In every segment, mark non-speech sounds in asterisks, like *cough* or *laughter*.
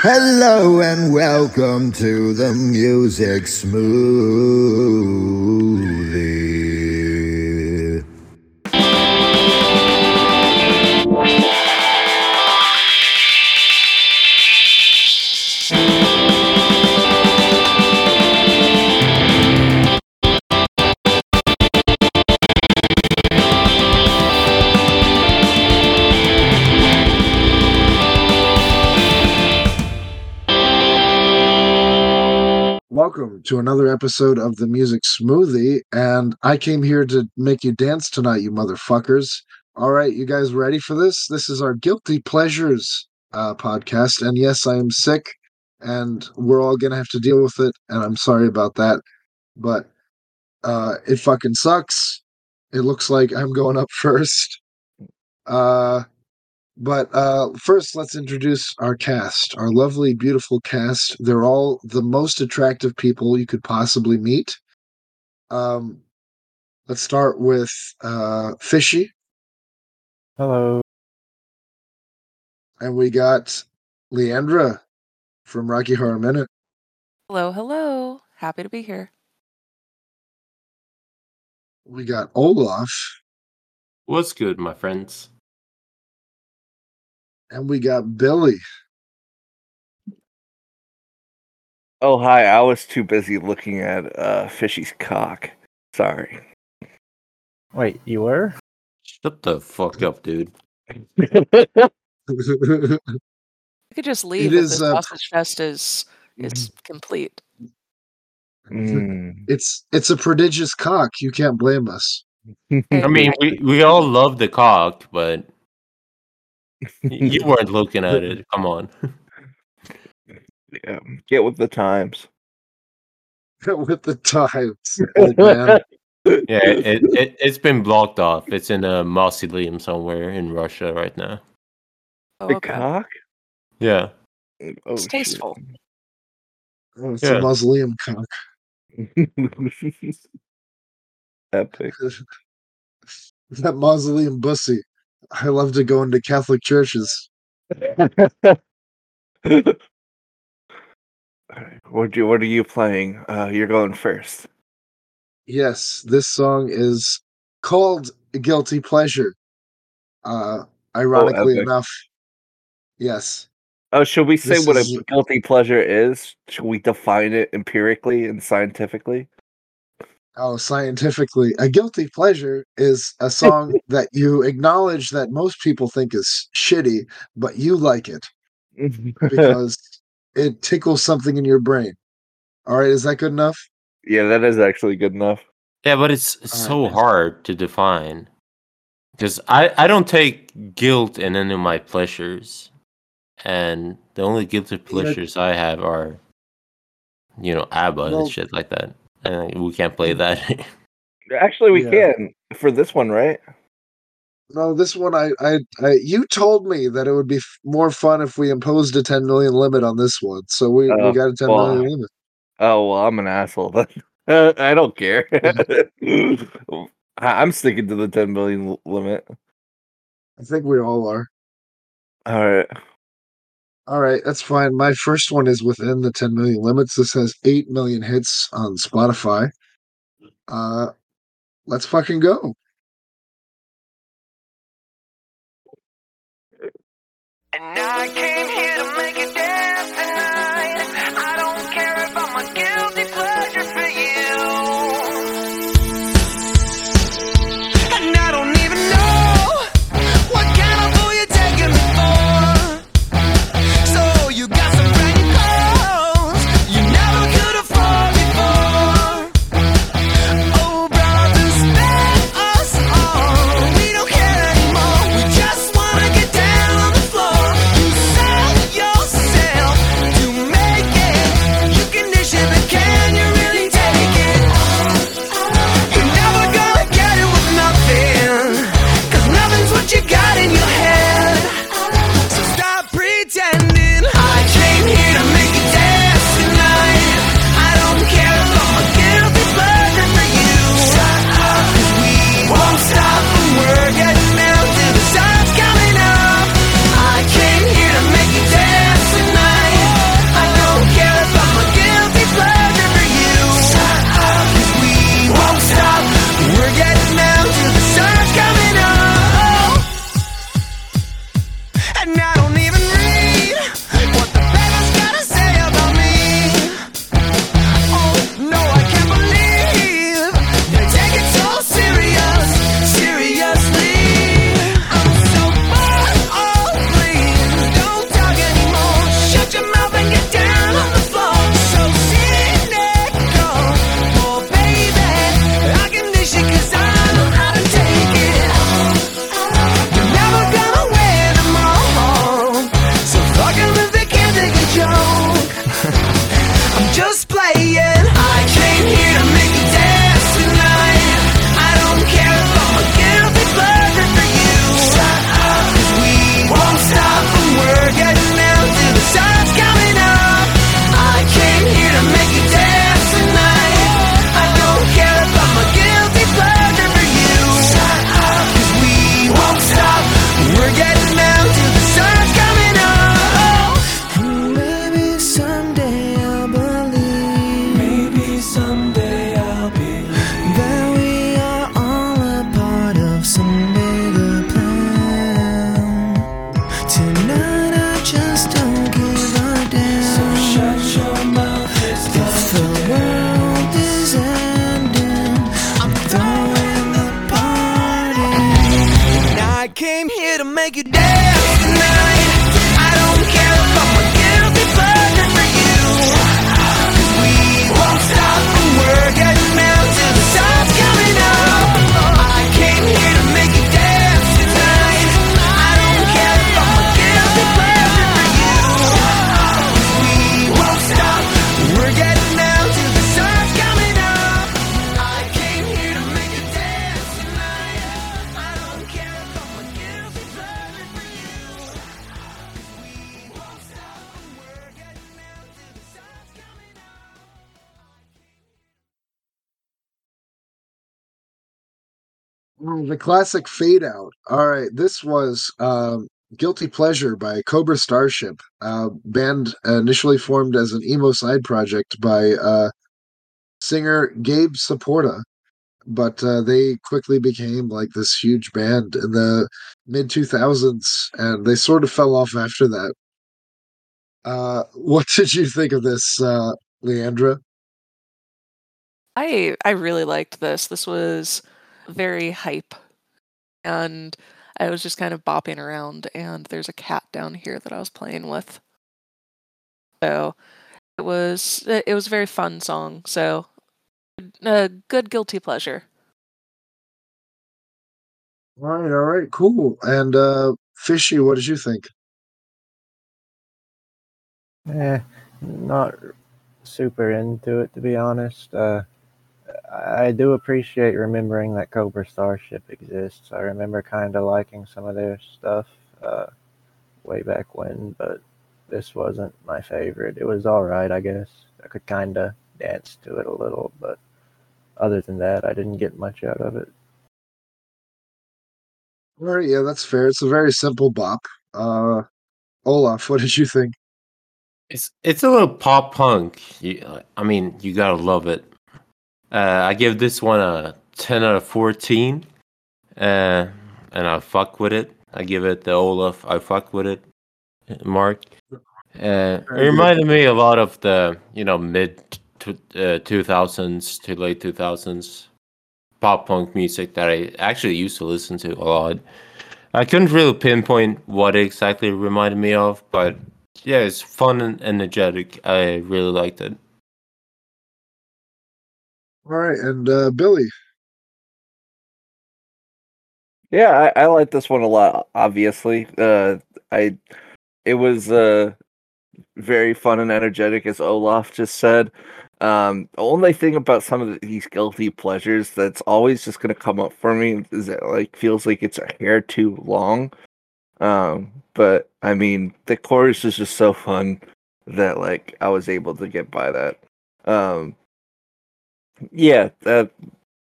Hello and welcome to the Music Smoothie. To another episode of the Music Smoothie, and I came here to make you dance tonight, you motherfuckers. All right, you guys ready for this? This is our Guilty Pleasures uh, podcast, and yes, I am sick, and we're all gonna have to deal with it, and I'm sorry about that, but uh, it fucking sucks. It looks like I'm going up *laughs* first. Uh, but uh, first, let's introduce our cast, our lovely, beautiful cast. They're all the most attractive people you could possibly meet. Um, let's start with uh, Fishy, Hello. and we got Leandra from Rocky Horror Minute. Hello, hello. Happy to be here. We got Olaf, What's good, my friends? And we got Billy. Oh, hi. I was too busy looking at uh, Fishy's cock. Sorry. Wait, you were? Shut the fuck up, dude. *laughs* You could just leave if is, the uh, sausage fest is is complete. Mm. it's it's a prodigious cock. You can't blame us. *laughs* I mean, we, we all love the cock, but you *laughs* weren't looking at it. Come on. Yeah, get with the times. Get *laughs* with the times, old man. *laughs* Yeah, it, it it's been blocked off. It's in a mausoleum somewhere in Russia right now. Oh, The okay. cock? Yeah. Oh, It's shit. tasteful. Oh, it's Yeah. a mausoleum cock. Epic. that mausoleum bussy. I love to go into Catholic churches. *laughs* what do what are you playing? Uh, you're going first. Yes, this song is called Guilty Pleasure. Uh ironically epic. enough. Yes. Oh, should we say This what is- a guilty pleasure is? Should we define it empirically and scientifically? Oh, scientifically, a guilty pleasure is a song *laughs* that you acknowledge that most people think is shitty, but you like it *laughs* because it tickles something in your brain. All right, is that good enough? yeah, that is actually good enough. Yeah, but it's All right, so man. hard to define. Because I, I don't take guilt in any of my pleasures. And the only guilty pleasures I have are, you know, ABBA Well- and shit like that. And we can't play that. *laughs* Actually, we Yeah. can for this one, right? No, this one I, I, I you told me that it would be f- more fun if we imposed a 10 million limit on this one. So we, we Oh, got a ten well, million limit. Oh well, I'm an asshole. Then uh, *laughs* I don't care. I- *laughs* I'm sticking to the 10 million l- limit. I think we all are. All right. All right, that's fine. My first one is within the 10 million limits. This has 8 million hits on Spotify. Uh let's fucking go. And I came here to make dance tonight. I don't care if I'm a guilty classic fade out. All right, this was um, Guilty Pleasure by Cobra Starship, uh, band initially formed as an emo side project by uh, singer Gabe Saporta, but uh, they quickly became like this huge band in the mid 2000s, and they sort of fell off after that. Uh, *laughs* what did you think of this, uh, Leandra? I I really liked this. This was very hype. And I was just kind of bopping around and there's a cat down here that I was playing with. So it was it it was a very fun song. So a good guilty pleasure. All right, all right, cool. And uh, Fishy, what did you think? Eh, not super into it to be honest. Uh, I I do appreciate remembering that Cobra Starship exists. I remember kind of liking some of their stuff uh, way back when, but this wasn't my favorite. It was all right, I guess. I could kind of dance to it a little, but other than that, I didn't get much out of it. All right, yeah, that's fair. It's a very simple bop. Uh, Olaf, what did you think? It's it's a little pop punk. You, I mean, you gotta love it. Uh, I give this one a ten out of fourteen, uh, and I fuck with it. I give it the Olaf. I fuck with it, mark. Uh, it reminded me a lot of the you know mid two thousands to late two thousands pop punk music that I actually used to listen to a lot. I couldn't really pinpoint what it exactly reminded me of, but yeah, it's fun and energetic. I really liked it. All right, and uh, Billy. Yeah, I, I like this one a lot. Obviously, uh, I it was uh very fun and energetic, as Olaf just said. Um, the only thing about some of these guilty pleasures that's always just gonna come up for me is that like feels like it's a hair too long. Um, but I mean, the chorus is just so fun that like I was able to get by that. Um, yeah, that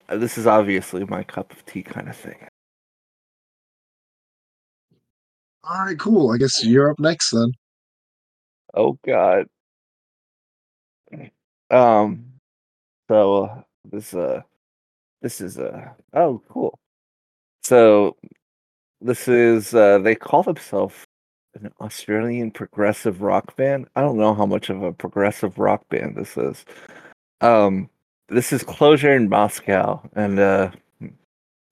this is obviously my cup of tea kind of thing. All right, cool. I guess you're up next then. Oh God. Um. So uh, this uh, this is uh oh cool. So this is uh they call themselves an Australian progressive rock band. I don't know how much of a progressive rock band this is. Um, this is Closure in Moscow, and uh,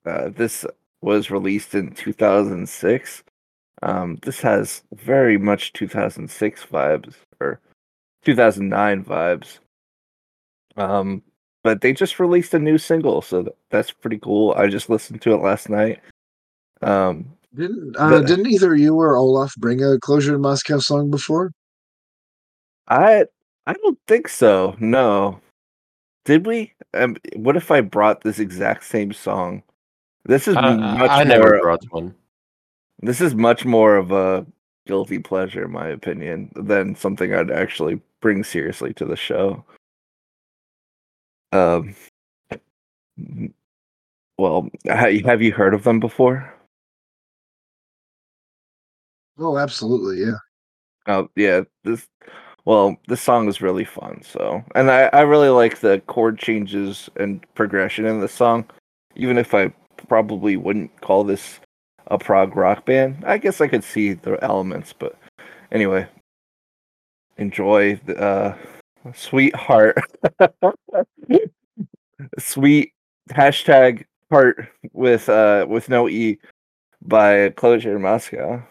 uh this was released in 2006. Um, this has very much 2006 vibes or 2009 vibes. Um, but they just released a new single, so that's pretty cool. I just listened to it last night. Um, Didn't uh, The- didn't either you or Olaf bring a Closure in Moscow song before? I I don't think so. No, did we? Um, what if I brought this exact same song? This is I, much I more. never brought one. This is much more of a guilty pleasure, in my opinion, than something I'd actually bring seriously to the show. Um. Well, have you heard of them before? Oh, absolutely, yeah. Oh, yeah. This, well, the song is really fun. So, and I, I really like the chord changes and progression in the song, even if I probably wouldn't call this a prog rock band. I guess I could see the elements, but anyway, enjoy the uh, sweetheart, *laughs* sweet hashtag part with uh with no e by Closure Moscow.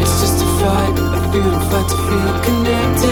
It's just a fight, a beautiful fight to feel connected.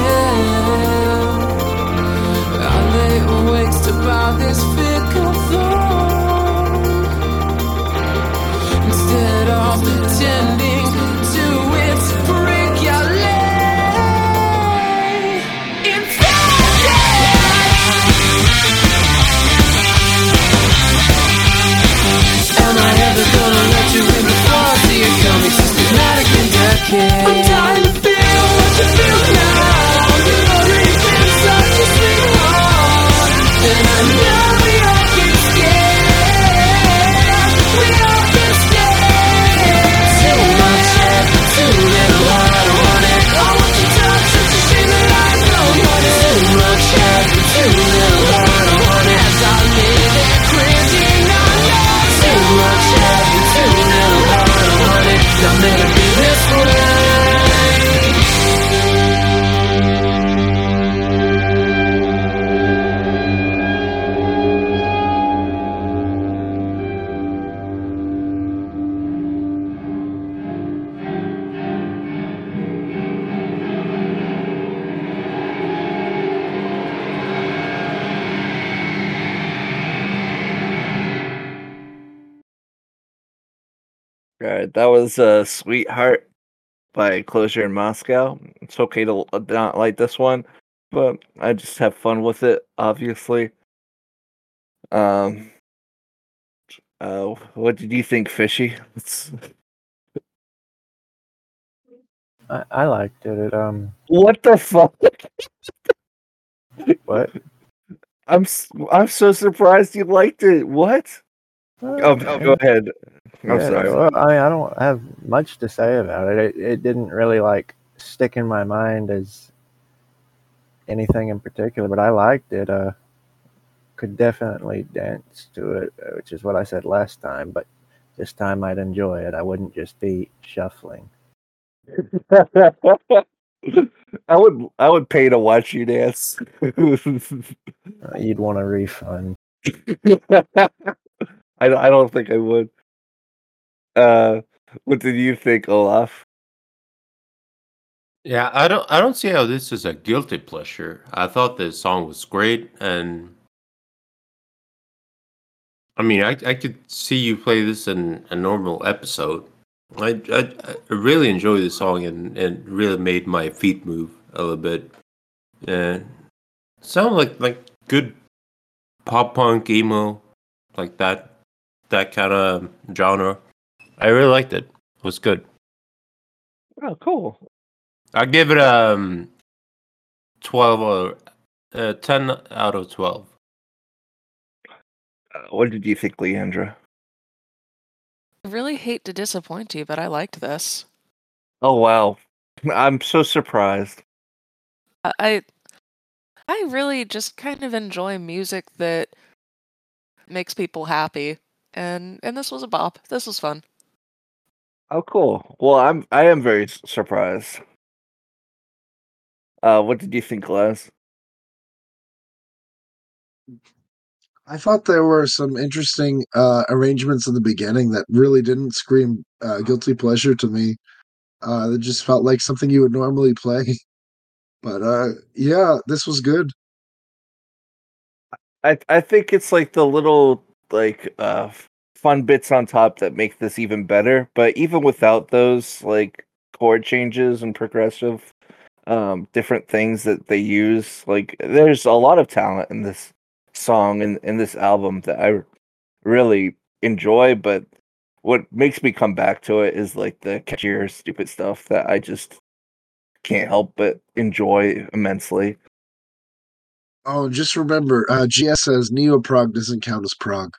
That was uh, Sweetheart by Closure in Moscow. It's okay to uh, not like this one, but I just have fun with it, obviously. Um, uh, what did you think, Fishy? I, I liked it. it. Um, what the fuck? what? I'm I'm so surprised you liked it. What? Okay. Oh, go ahead. I'm yeah, sorry. Well, I mean, I don't have much to say about it. it. It didn't really like stick in my mind as anything in particular, but I liked it. Uh, could definitely dance to it, uh, which is what I said last time. But this time, I'd enjoy it. I wouldn't just be shuffling. *laughs* I would I would pay to watch you dance. Uh, you'd want a refund. *laughs* I I don't think I would. Uh, what did you think, Olaf? Yeah, I don't I don't see how this is a guilty pleasure. I thought the song was great and I mean, I I could see you play this in a normal episode. I I, I really enjoy the song and and really made my feet move a little bit. And sound like like good pop punk emo like that that kind of genre. I really liked it. It was good. Oh, cool. I give it um twelve or uh, ten out of twelve. Uh, what did you think, Leandra? I really hate to disappoint you, but I liked this. Oh wow, I'm so surprised. I I I really just kind of enjoy music that makes people happy. And and this was a bop. This was fun. Oh, cool. Well, I'm I am very surprised. Uh, what did you think, Laz? I thought there were some interesting uh, arrangements in the beginning that really didn't scream uh, guilty pleasure to me. Uh, it just felt like something you would normally play. *laughs* But uh, yeah, this was good. I I think it's like the little like uh fun bits on top that make this even better. But even without those like chord changes and progressive um different things that they use, like there's a lot of talent in this song and in this album that I really enjoy. But what makes me come back to it is like the catchier stupid stuff that I just can't help but enjoy immensely. Oh, just remember, uh, GS says neoprog doesn't count as prog.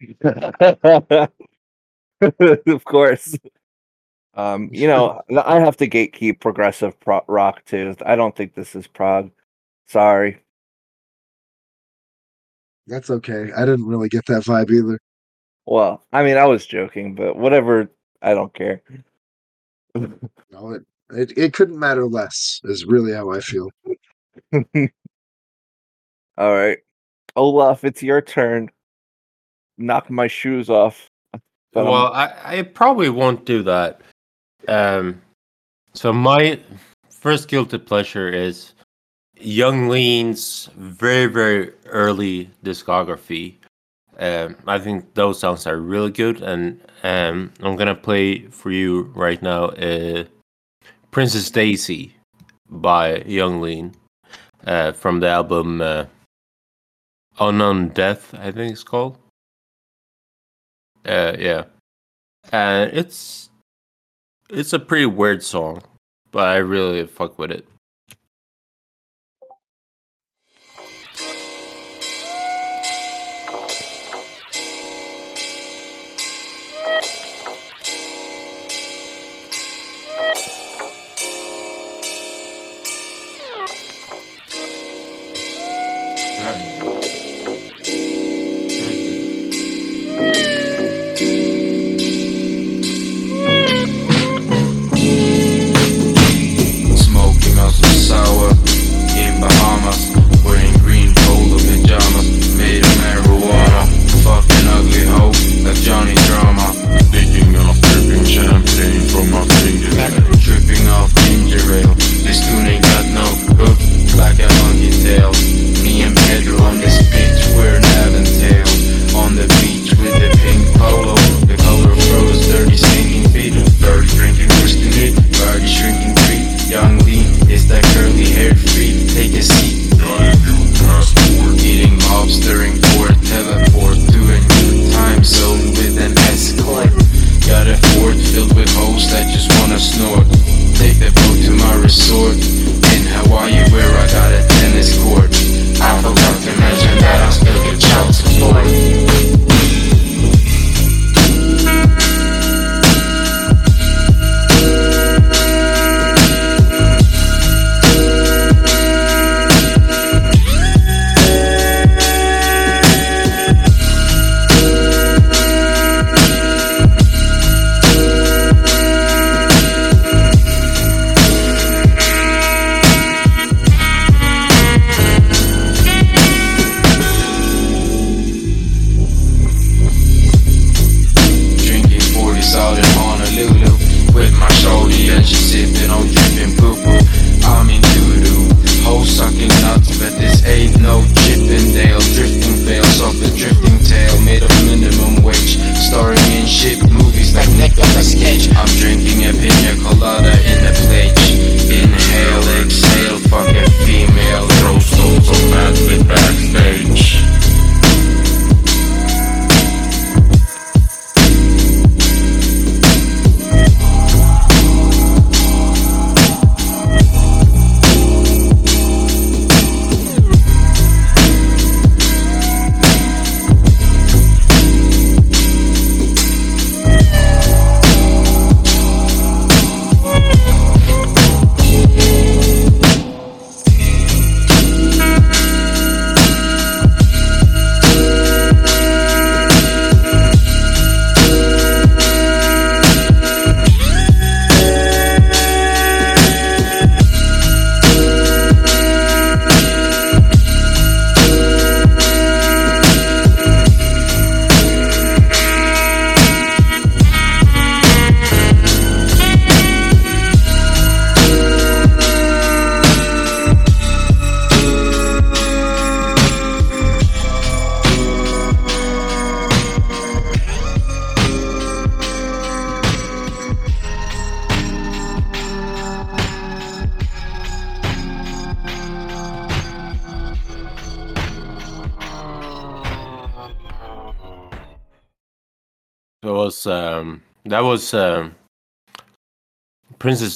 *laughs* of course. Um, you know, I have to gatekeep progressive pro- rock too. I don't think this is prog. Sorry. That's okay. I didn't really get that vibe either. Well, I mean, I was joking, but whatever. I don't care. No, it, it it couldn't matter less. Is really how I feel. *laughs* All right, Olaf, it's your turn. Knock my shoes off. But well, I, I probably won't do that. Um, so my first guilty pleasure is Yung Lean's very very early discography. Um, I think those songs are really good, and um, I'm gonna play for you right now. Uh, Princess Daisy by Yung Lean uh, from the album uh, Unknown Death, I think it's called. Uh, yeah, and it's it's a pretty weird song, but I really fuck with it.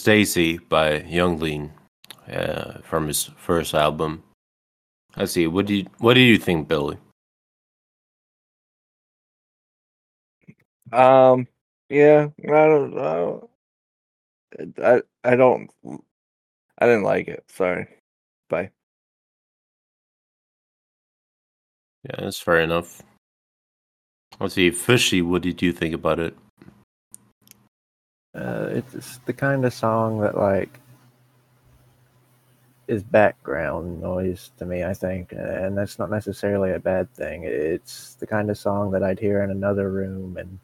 Daisy by Yung Lean uh, from his first album. Let's see. What do you what do you think, Billy? Um, yeah, I don't know. I I don't. I didn't like it. Sorry. Bye. Yeah, that's fair enough. Let's see, Fishy. What did you think about it? Uh, it's the kind of song that like is background noise to me. I think, and that's not necessarily a bad thing. It's the kind of song that I'd hear in another room and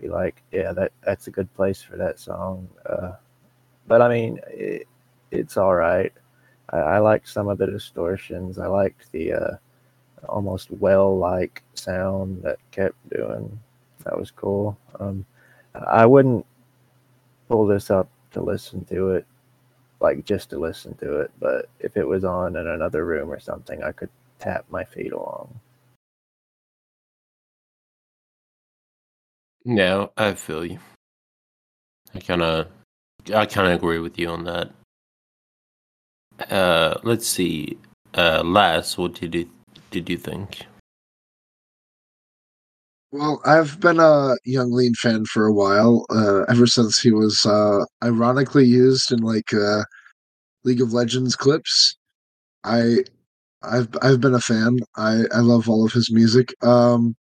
be like, "Yeah, that that's a good place for that song." Uh, but I mean, it, it's all right. I, I liked some of the distortions. I liked the uh, almost well-like sound that kept doing. That was cool. Um, I wouldn't pull this up to listen to it, like just to listen to it. But if it was on in another room or something, I could tap my feet along. Yeah, I feel you. I kind of, I kind of agree with you on that. Uh, let's see. Uh, Laz, what did you did you think? Well, I've been a Yung Lean fan for a while, uh, ever since he was uh, ironically used in like uh, League of Legends clips. I, I've I've been a fan. I I love all of his music. Um,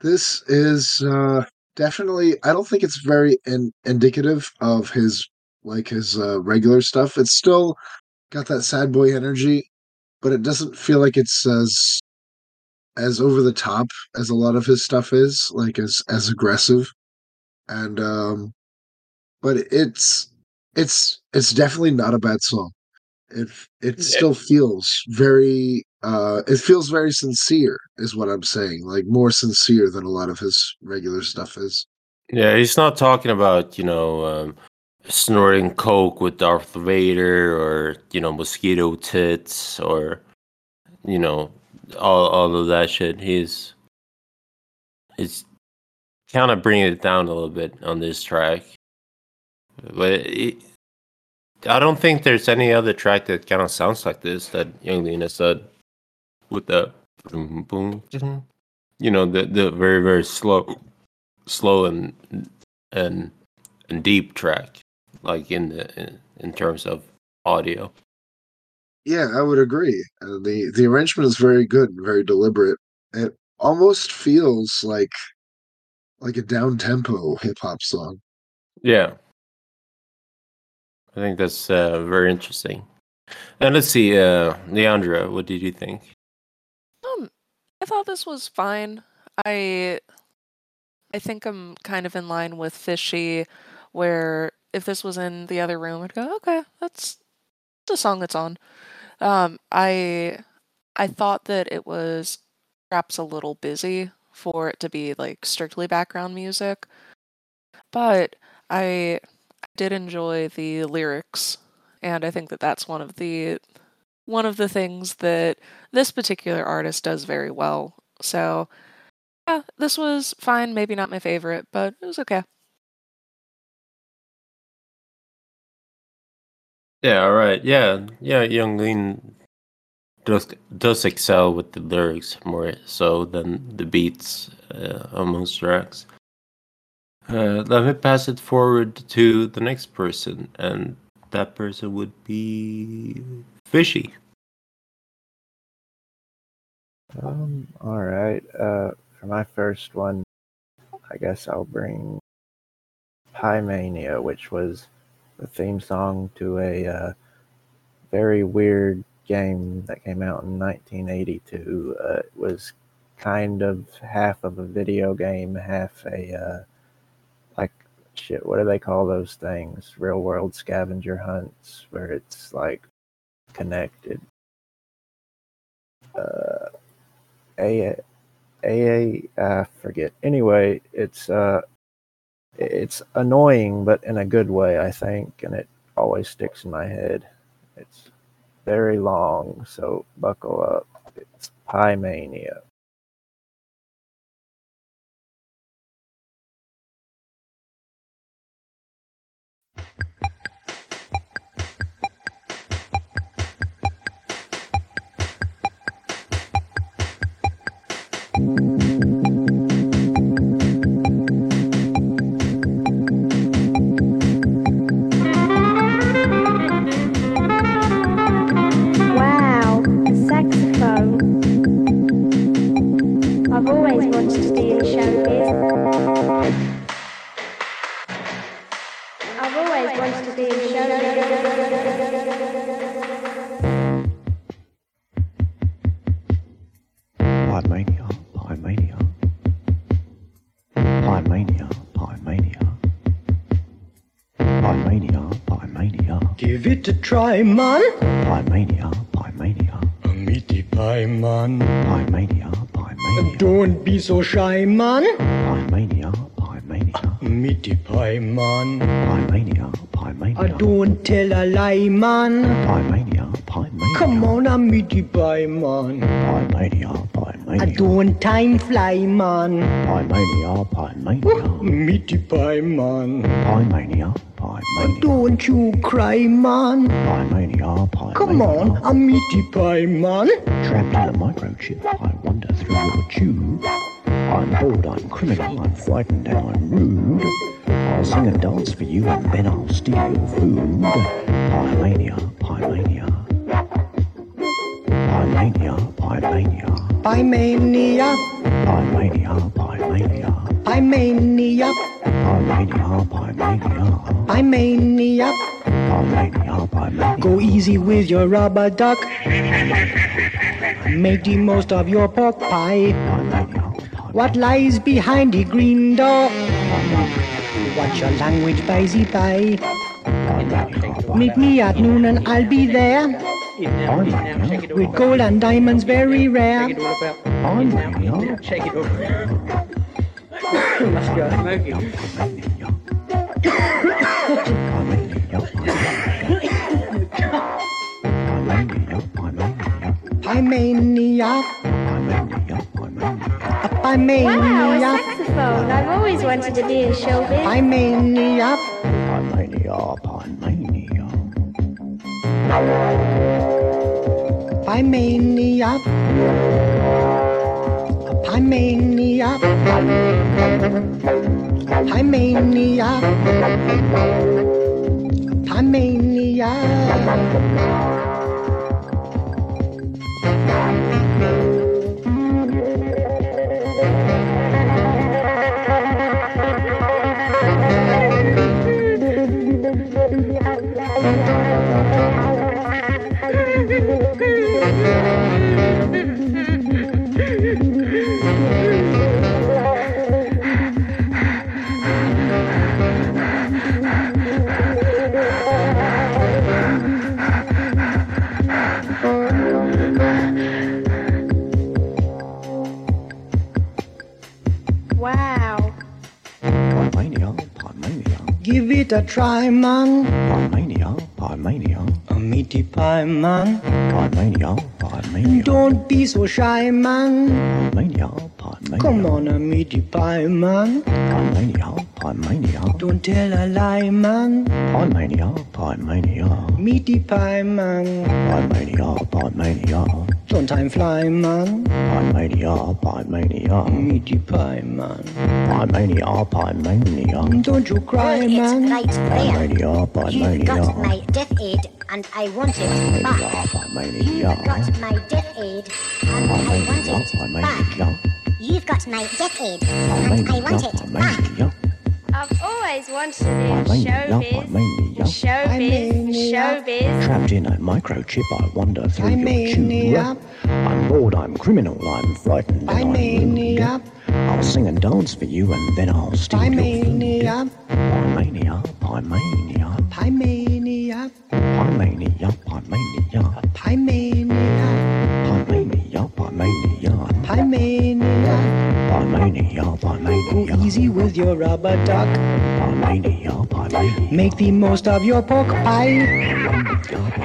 this is uh, definitely. I don't think it's very in, indicative of his like his uh, regular stuff. It's still got that sad boy energy, but it doesn't feel like it's as as over the top as a lot of his stuff is, like as as aggressive. And um but it's it's it's definitely not a bad song. It it Yeah. still feels very uh it feels very sincere is what I'm saying. Like more sincere than a lot of his regular stuff is. Yeah, he's not talking about you know um, snorting coke with Darth Vader or you know mosquito tits or you know all all of that shit. He's he's kind of bringing it down a little bit on this track, but it, I don't think there's any other track that kind of sounds like this that Yung Lean has said with the boom boom, you know the the very very slow slow and and and deep track like in the in, in terms of audio Yeah, I would agree. Uh, the the arrangement is very good and very deliberate. It almost feels like like a down tempo hip hop song. yeah i think that's uh, very interesting and let's see uh leandra what did you think Um, I thought this was fine. I I think I'm kind of in line with Fishy, where if this was in the other room, I'd go, okay, that's the song that's on. Um, I I thought that it was perhaps a little busy for it to be like strictly background music. But I did enjoy the lyrics and I think that that's one of the one of the things that this particular artist does very well. So, yeah, this was fine, maybe not my favorite, but it was okay. Yeah, all right. Yeah, yeah. Yung Lean does does excel with the lyrics more so than the beats uh, on tracks. Uh, let me pass it forward to the next person, and that person would be Fishy. Um, all right. Uh, for my first one, I guess I'll bring Pimania, which was the theme song to a uh, very weird game that came out in 1982. Uh, it was kind of half of a video game, half a uh, like shit. What do they call those things? Real world scavenger hunts, where it's like connected. Uh, a a I forget. Anyway, it's uh, it's annoying, but in a good way, I think, and it always sticks in my head. It's very long, so buckle up. It's Pie Mania. Give it a try, man. Pimania, Pie Mania. A meaty pie, man. Pimania, Pie Mania. Don't be so shy, man. Pimania, Pie Mania. A meaty pie, man. Pimania, Pie I don't tell a lie, man. Pimania, Pie Mania. Come on, a meaty pie, man. Pimania, Pie I don't time fly, man. Pimania, Pie Mania. Meaty pie, man. Pie Don't you cry, man. Pimania, Pie Come on, a meaty pie, man. Trapped in a microchip, I wander through your tube. I'm bold, I'm criminal, I'm frightened, and I'm rude. I'll sing and dance for you, and then I'll steal your food. Pimania, pie mania. Pimania, pie mania. Pimania. Pie mania, pie mania. Pimania. Pie mania, Pimania. Pie mania. Pie mania, pie mania. Go easy with your rubber duck. Make the most of your pork pie. Pie mania, What lies behind the green door? Watch your language by the pie. pie mania, pie Meet me at noon and I'll be there. Pie mania, With gold and diamonds very rare. pie mania. Shake it up. Mania. A pie Wow, a mania. saxophone. I've always wanted to be in showbiz. Pie mania. Pie mania, pie mania. Pie mania. Pie mania. Pie mania. Pie mania. A try, man. Pimania, Pimania, A meaty pie, man. Pimania, Pimania, Don't be so shy, man. Pimania, Pimania, Come on, a meaty pie, man. Pimania, Pimania, Don't tell a lie, man. Pimania, Pimania, Meaty pie, man. Pimania, Pimania, Don't time fly, man. Pimania, Pimania, Meaty pie, man. Pimania, Pimania, Don't you cry, Well, it's man. right there. Pimania, You've got Pimania, my death aid and I want it back. Pimania, You've got my death aid and I want Pimania, it back. Pimania, You've got my death aid and I want it back. Pymania, I've always wanted to do Pimania, showbiz. Showbiz. Showbiz. Trapped in a microchip, I wander through your Pimania. tube. I'm bored, I'm criminal, I'm frightened, and I'm Pimania. rude. I'll sing and dance for you, and then I'll steal your food. Pimania. Pimania, Pimania, Pimania. Pimania, Pimania, Pimania. Go easy with your rubber duck. Make the most of your pork pie.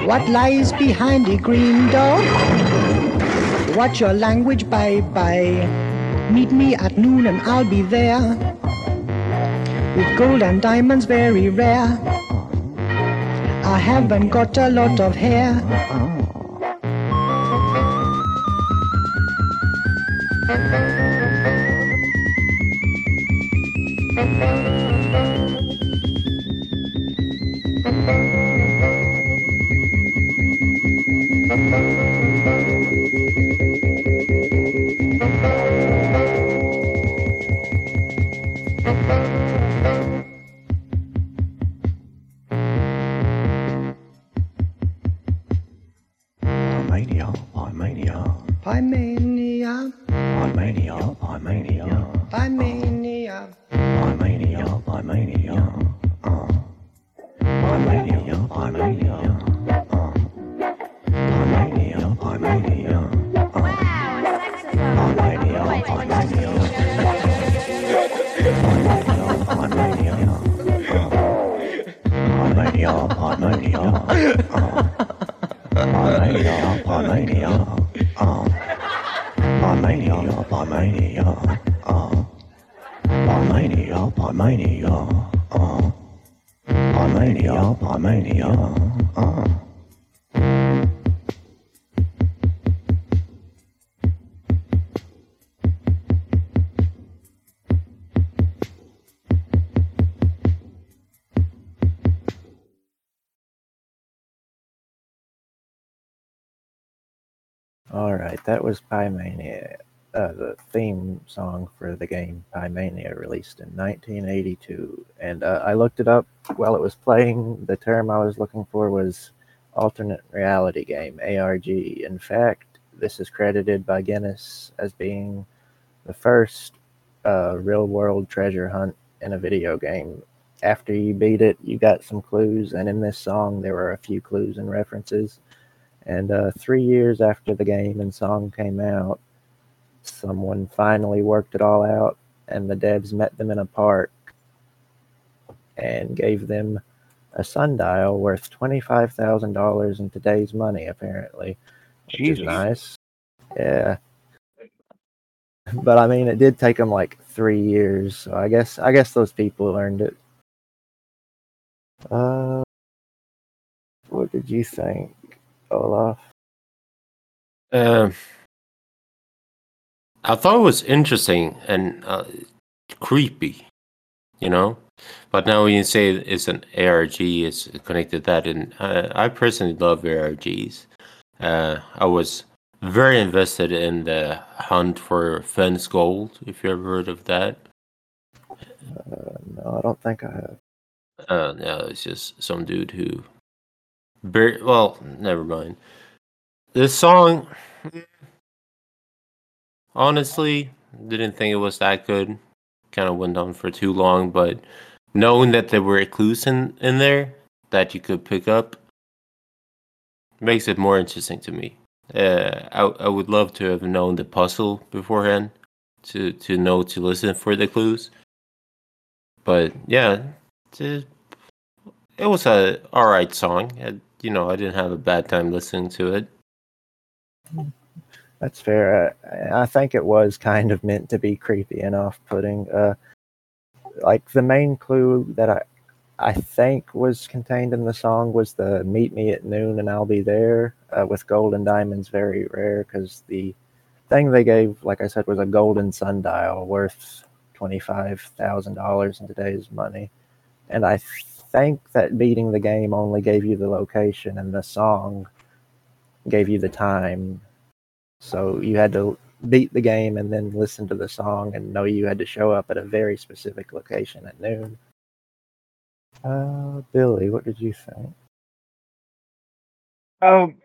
What lies behind the green door? Watch your language, bye bye. Meet me at noon and I'll be there. With gold and diamonds very rare. I haven't got a lot of hair. Pimania, that was Pimania, uh, the theme song for the game Pimania, released in 1982. And uh, I looked it up while it was playing. The term I was looking for was alternate reality game (ARG). In fact, this is credited by Guinness as being the first uh, real-world treasure hunt in a video game. After you beat it, you got some clues, and in this song, there were a few clues and references. And uh, three years after the game and song came out, someone finally worked it all out, and the devs met them in a park and gave them a sundial worth twenty-five thousand dollars in today's money, apparently, Jesus. nice. Yeah, but I mean, it did take them like three years, so I guess I guess those people earned it. Uh, what did you think, Olaf? Um, I thought it was interesting and uh, creepy, you know. But now when you say it's an ARG, it's connected to that, and uh, I personally love ARGs. Uh, I was very invested in the hunt for Fenn's Gold. If you ever heard of that, Uh, no, I don't think I have. uh, no, it's just some dude who, very well, never mind. This song, honestly, didn't think it was that good. Kind of went on for too long, but knowing that there were clues in, in there that you could pick up makes it more interesting to me. Uh, I I would love to have known the puzzle beforehand to to know to listen for the clues. But yeah, it, it was a all right song. And, you know, I didn't have a bad time listening to it. That's fair. I, I think it was kind of meant to be creepy and off-putting. Uh, like the main clue that I, I think was contained in the song was the "Meet me at noon and I'll be there" uh, with gold and diamonds. Very rare because the thing they gave, like I said, was a golden sundial worth twenty-five thousand dollars in today's money, and I think that beating the game only gave you the location, and the song gave you the time. So you had to beat the game and then listen to the song and know you had to show up at a very specific location at noon. Uh, Billy, what did you think? Um,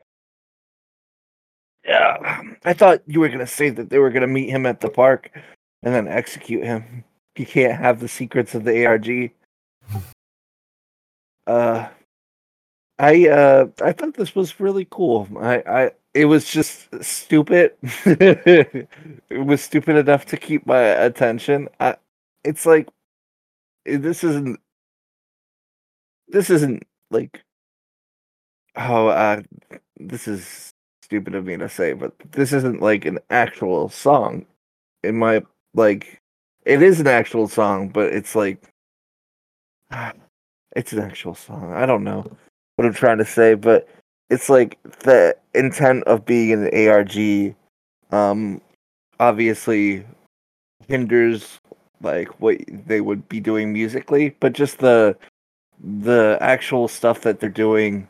yeah, I thought you were gonna say that they were gonna meet him at the park and then execute him. You can't have the secrets of the ARG. Uh, I uh, I thought this was really cool. I, I it was just stupid. *laughs* it was stupid enough to keep my attention. I, it's like this isn't this isn't like oh uh this is stupid of me to say but this isn't like an actual song in my like it is an actual song but it's like it's an actual song i don't know what i'm trying to say but it's like the intent of being an arg um obviously hinders like what they would be doing musically but just the the actual stuff that they're doing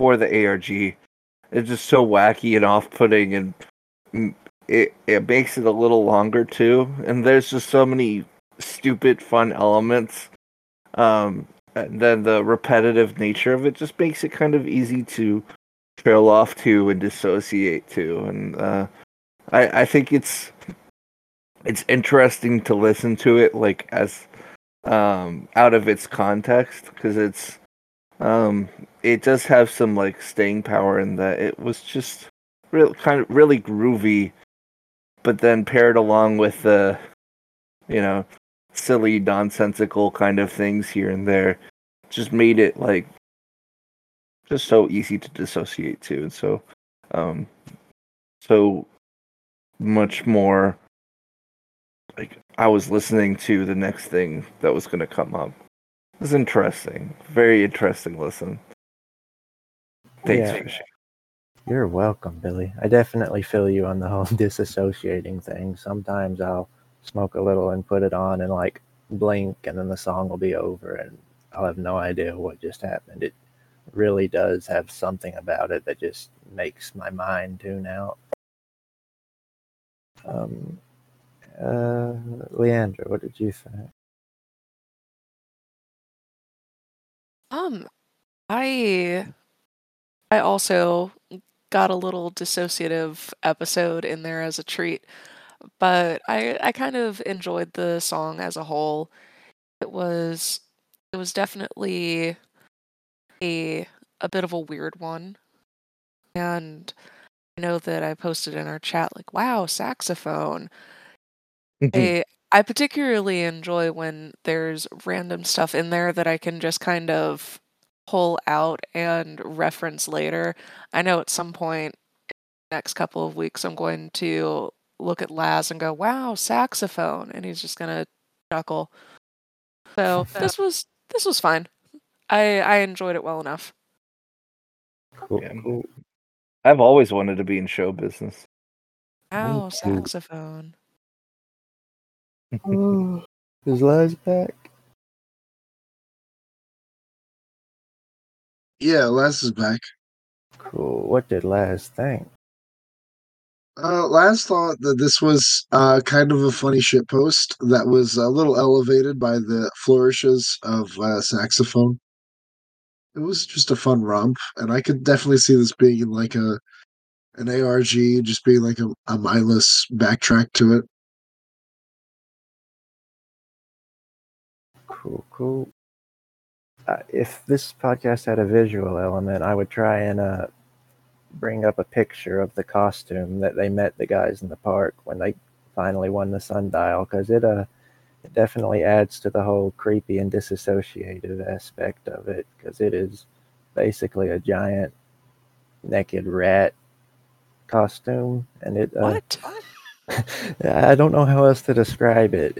for the ARG is just so wacky and off-putting, and mm, it it makes it a little longer too. And there's just so many stupid fun elements. Um, and then the repetitive nature of it just makes it kind of easy to trail off to and dissociate to. And uh, I I think it's it's interesting to listen to it like as um out of its context because it's um it does have some like staying power in that it was just real kind of really groovy but then paired along with the you know silly nonsensical kind of things here and there just made it like just so easy to dissociate to and so um so much more like I was listening to the next thing that was going to come up. It was interesting, very interesting listen. Thanks Yeah. You're welcome, Billy. I definitely feel you on the whole *laughs* disassociating thing. Sometimes I'll smoke a little and put it on and like blink, and then the song will be over, and I'll have no idea what just happened. It really does have something about it that just makes my mind tune out. Um, uh, Leandra, what did you think? Um, I I also got a little dissociative episode in there as a treat, but I I kind of enjoyed the song as a whole. It was it was definitely a a bit of a weird one. And I know that I posted in our chat like, "Wow, saxophone." Mm-hmm. I I particularly enjoy when there's random stuff in there that I can just kind of pull out and reference later. I know at some point in the next couple of weeks I'm going to look at Laz and go, "Wow, saxophone," and he's just gonna chuckle. So *laughs* this was this was fine. I I enjoyed it well enough. Cool, Yeah. cool. I've always wanted to be in show business. Wow, saxophone. Oh, *laughs* is Laz back? Yeah, Laz is back. Cool. What did Laz think? Uh, Laz thought that this was uh, kind of a funny shit post that was a little elevated by the flourishes of uh, saxophone. It was just a fun romp, and I could definitely see this being like a an ARG, just being like a, a mindless backtrack to it. Cool, cool. Uh, if this podcast had a visual element, I would try and uh, bring up a picture of the costume that they met the guys in the park when they finally won the sundial, because it uh it definitely adds to the whole creepy and disassociative aspect of it because it is basically a giant naked rat costume, and it. Uh, What? *laughs* I don't know how else to describe it.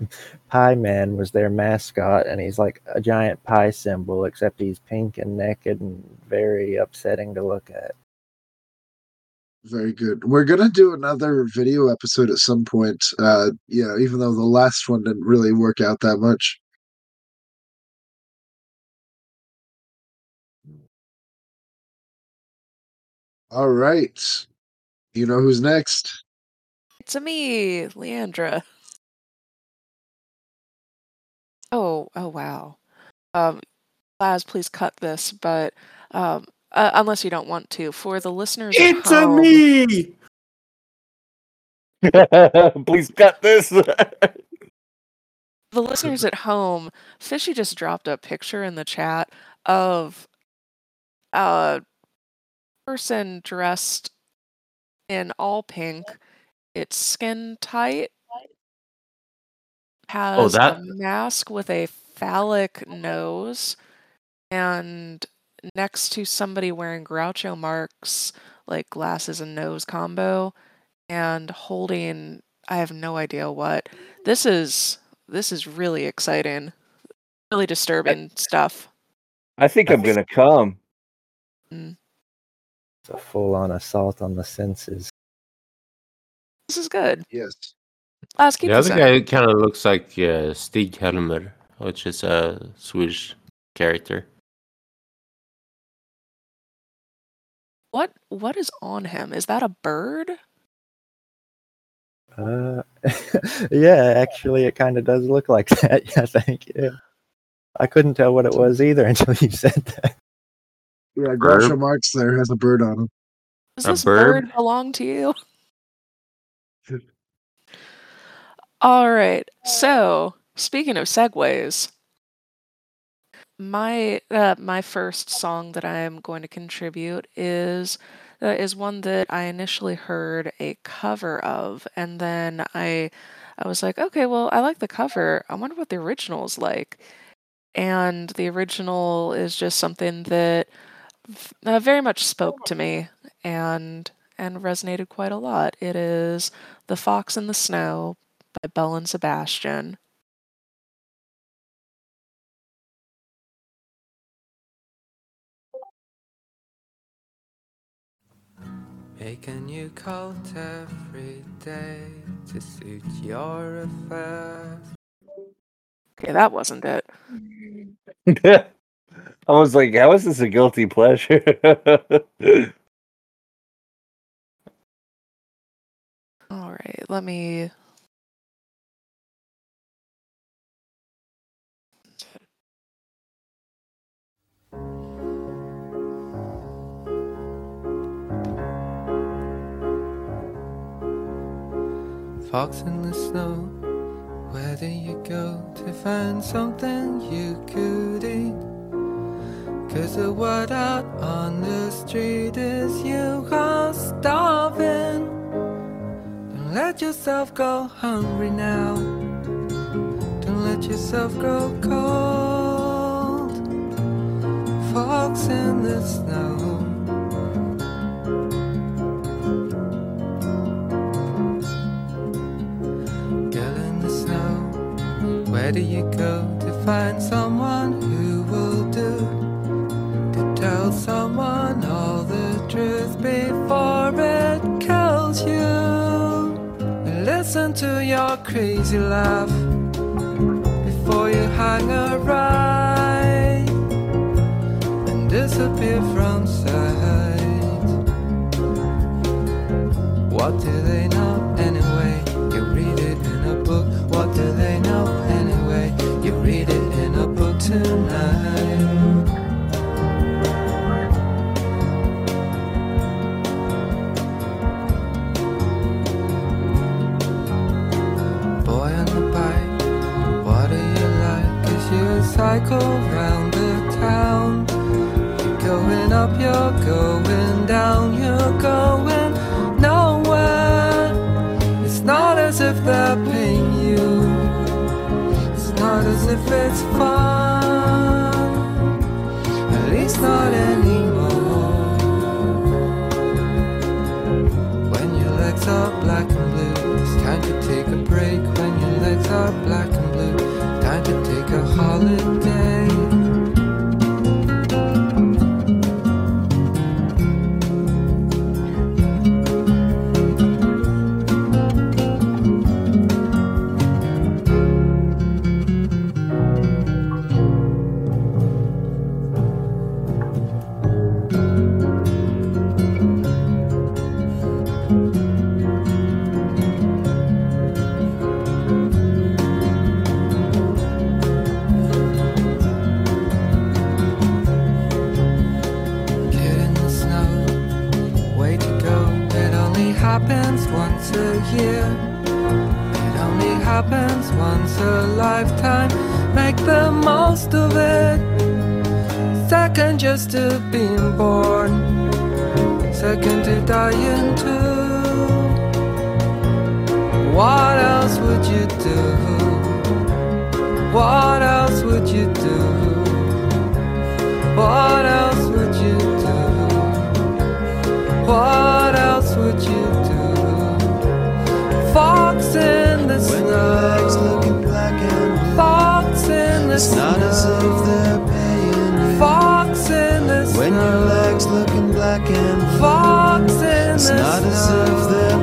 *laughs* Pi-Man was their mascot, and he's like a giant pie symbol, except he's pink and naked and very upsetting to look at. Very good. We're gonna do another video episode at some point. Uh, you know, even though the last one didn't really work out that much. All right. You know who's next? It's a me, Leandra. Oh, oh wow. Um, Laz, please cut this, but um, uh, unless you don't want to, for the listeners at It's a home, me. *laughs* Please cut this. *laughs* the listeners at home, Fishy just dropped a picture in the chat of a person dressed in all pink. It's skin tight. Has oh, that- a mask with a phallic nose, and next to somebody wearing Groucho Marx like glasses and nose combo, and holding I have no idea what. This is this is really exciting, really disturbing stuff. I think I'm gonna come. Mm. It's a full on assault on the senses. This is good. Yes. Laz, keep The other guy kind of looks like uh, Stig Helmer, which is a Swedish character. What what is on him? Is that a bird? Uh, *laughs* yeah, actually, it kind of does look like *laughs* that. Yeah, thank you. I couldn't tell what it was either *laughs* until you said that. Yeah, Bird. Groucho Marx there has a bird on him. Does A this bird? bird belong to you? All right. So, speaking of segues, my uh, my first song that I am going to contribute is uh, is one that I initially heard a cover of, and then I I was like, okay, well, I like the cover. I wonder what the original is like. And the original is just something that uh, very much spoke to me and and resonated quite a lot. It is "The Fox in the Snow" by Belle and Sebastian. Make a new coat every day to suit your affairs. Okay, that wasn't it. *laughs* I was like, how is this a guilty pleasure? *laughs* All right, let me. Fox in the snow, where do you go to find something you could eat? Cause the word out on the street is you are starving. Don't let yourself go hungry now. Don't let yourself grow cold. Fox in the snow. Where do you go to find someone who will do? To tell someone all the truth before it kills you. Listen to your crazy laugh before you hang a right and disappear from sight. What do they know Boy on the bike, what do you like? As you cycle round the town, you're going up, you're going down, you're going nowhere. It's not as if they're paying you It's not as if it's fun. Not anymore. When your legs are black and blue, it's time to take a break. When your legs are black and blue, time to take a holiday. Second to being born. Second to dying too. What else would you do? What else would you do? What else would you do? What else would you do? Fox in the snow. Fox in the It's snow. not as if they're When your legs looking black and. Fox in It's the not as if they're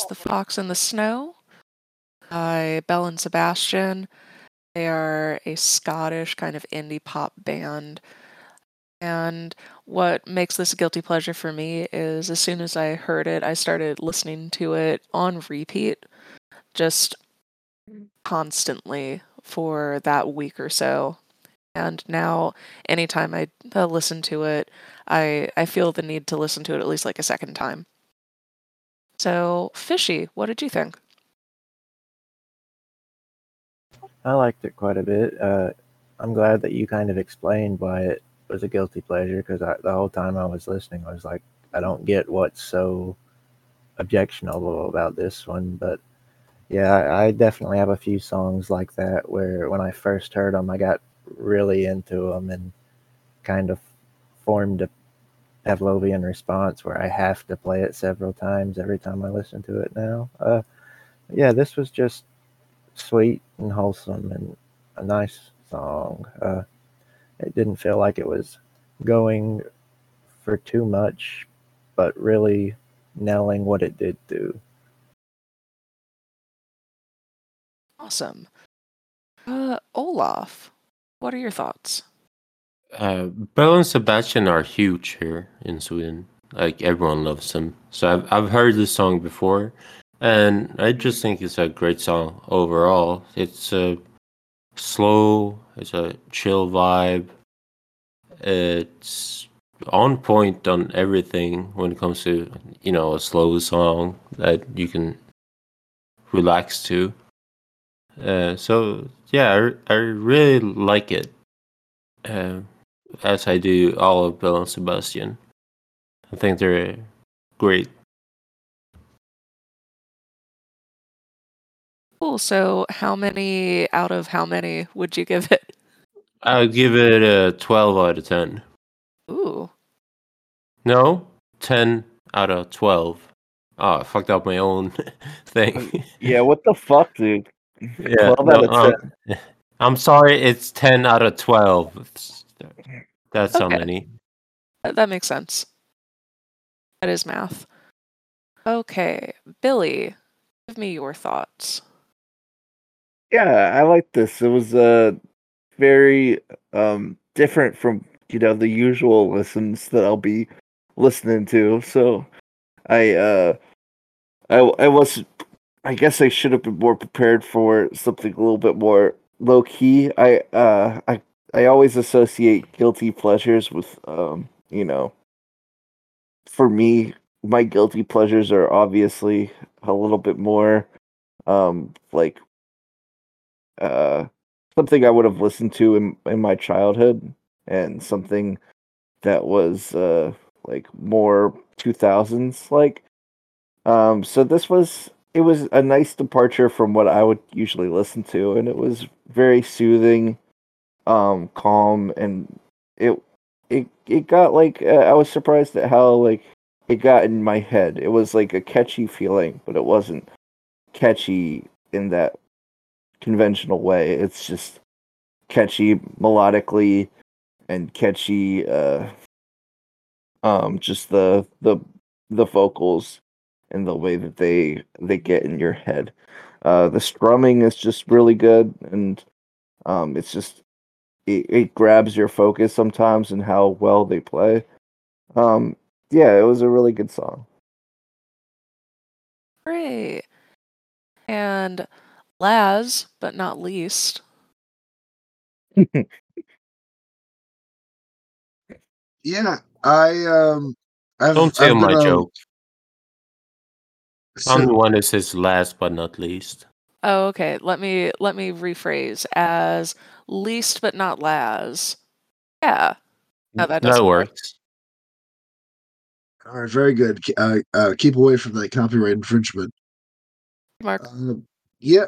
The Fox in the Snow by Belle and Sebastian. They are a Scottish kind of indie pop band. And what makes this a guilty pleasure for me is as soon as I heard it, I started listening to it on repeat, just constantly for that week or so. And now, anytime I uh, listen to it, I, I feel the need to listen to it at least like a second time. So, Fishy, what did you think? I liked it quite a bit. Uh, I'm glad that you kind of explained why it was a guilty pleasure because the whole time I was listening, I was like, I don't get what's so objectionable about this one. But yeah, I, I definitely have a few songs like that where when I first heard them, I got really into them and kind of formed a Pavlovian response where I have to play it several times every time I listen to it now. Uh, yeah, this was just sweet and wholesome and a nice song. Uh, it didn't feel like it was going for too much, but really nailing what it did do. Awesome. Uh, Olaf, what are your thoughts? Uh, Belle and Sebastian are huge here in Sweden. Like everyone loves them. So I've I've heard this song before, and I just think it's a great song overall. It's a slow, it's a chill vibe. It's on point on everything when it comes to you know a slow song that you can relax to. Uh, so yeah, I, I really like it. Uh, as I do all of Belle and Sebastian. I think they're great. Cool. So, how many out of how many would you give it? I would give it a 12 out of 10. Ooh. No, 10 out of 12. Oh, I fucked up my own *laughs* thing. Yeah, what the fuck, dude? Yeah, 12 out no, of um, 10. *laughs* I'm sorry, it's 10 out of 12. It's- That's how many. That that makes sense. That is math. Okay, Billy, give me your thoughts. Yeah, I like this. It was uh very um different from you know the usual listens that I'll be listening to. So I uh I I was I guess I should have been more prepared for something a little bit more low key. I uh I I always associate guilty pleasures with um, you know, for me, my guilty pleasures are obviously a little bit more um like uh something I would have listened to in in my childhood and something that was uh like more 2000s like um so this was it was a nice departure from what I would usually listen to and it was very soothing um calm and it it it got like uh, I was surprised at how like it got in my head. It was like a catchy feeling but it wasn't catchy in that conventional way. It's just catchy melodically and catchy uh um just the the the vocals and the way that they they get in your head. Uh the strumming is just really good and um it's just it, it grabs your focus sometimes and how well they play um yeah it was a really good song Great. And last but not least, *laughs* Yeah, I um, I've, Don't tell I've my been, um, joke. so- I'm the one that says last but not least. oh okay, let me let me rephrase as least but not last. Yeah. No, that doesn't that work. works. All right, very good. Uh, uh, keep away from that copyright infringement. Mark. Um, yeah,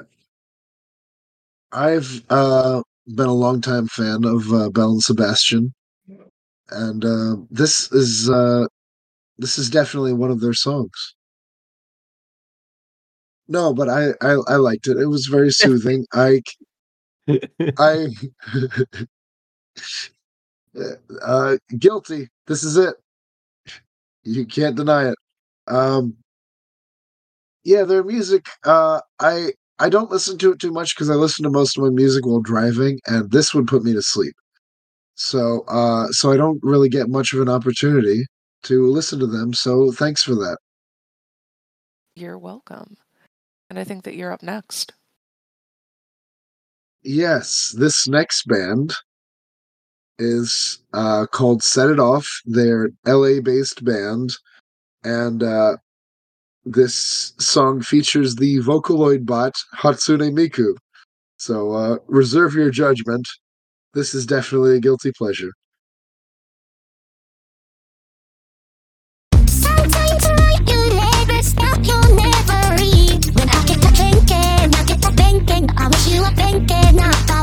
I've uh, been a longtime fan of uh, Belle and Sebastian, and uh, this is uh, this is definitely one of their songs. No, but I, I I liked it. It was very *laughs* soothing. I I uh, guilty. This is it. You can't deny it. Um, yeah, their music. Uh, I I don't listen to it too much because I listen to most of my music while driving, and this would put me to sleep. So uh, so I don't really get much of an opportunity to listen to them. So thanks for that. You're welcome. And I think that you're up next. Yes, this next band is uh, called Set It Off. They're LA based band, and uh, this song features the Vocaloid bot Hatsune Miku. So uh, reserve your judgment. This is definitely a guilty pleasure. Thinking about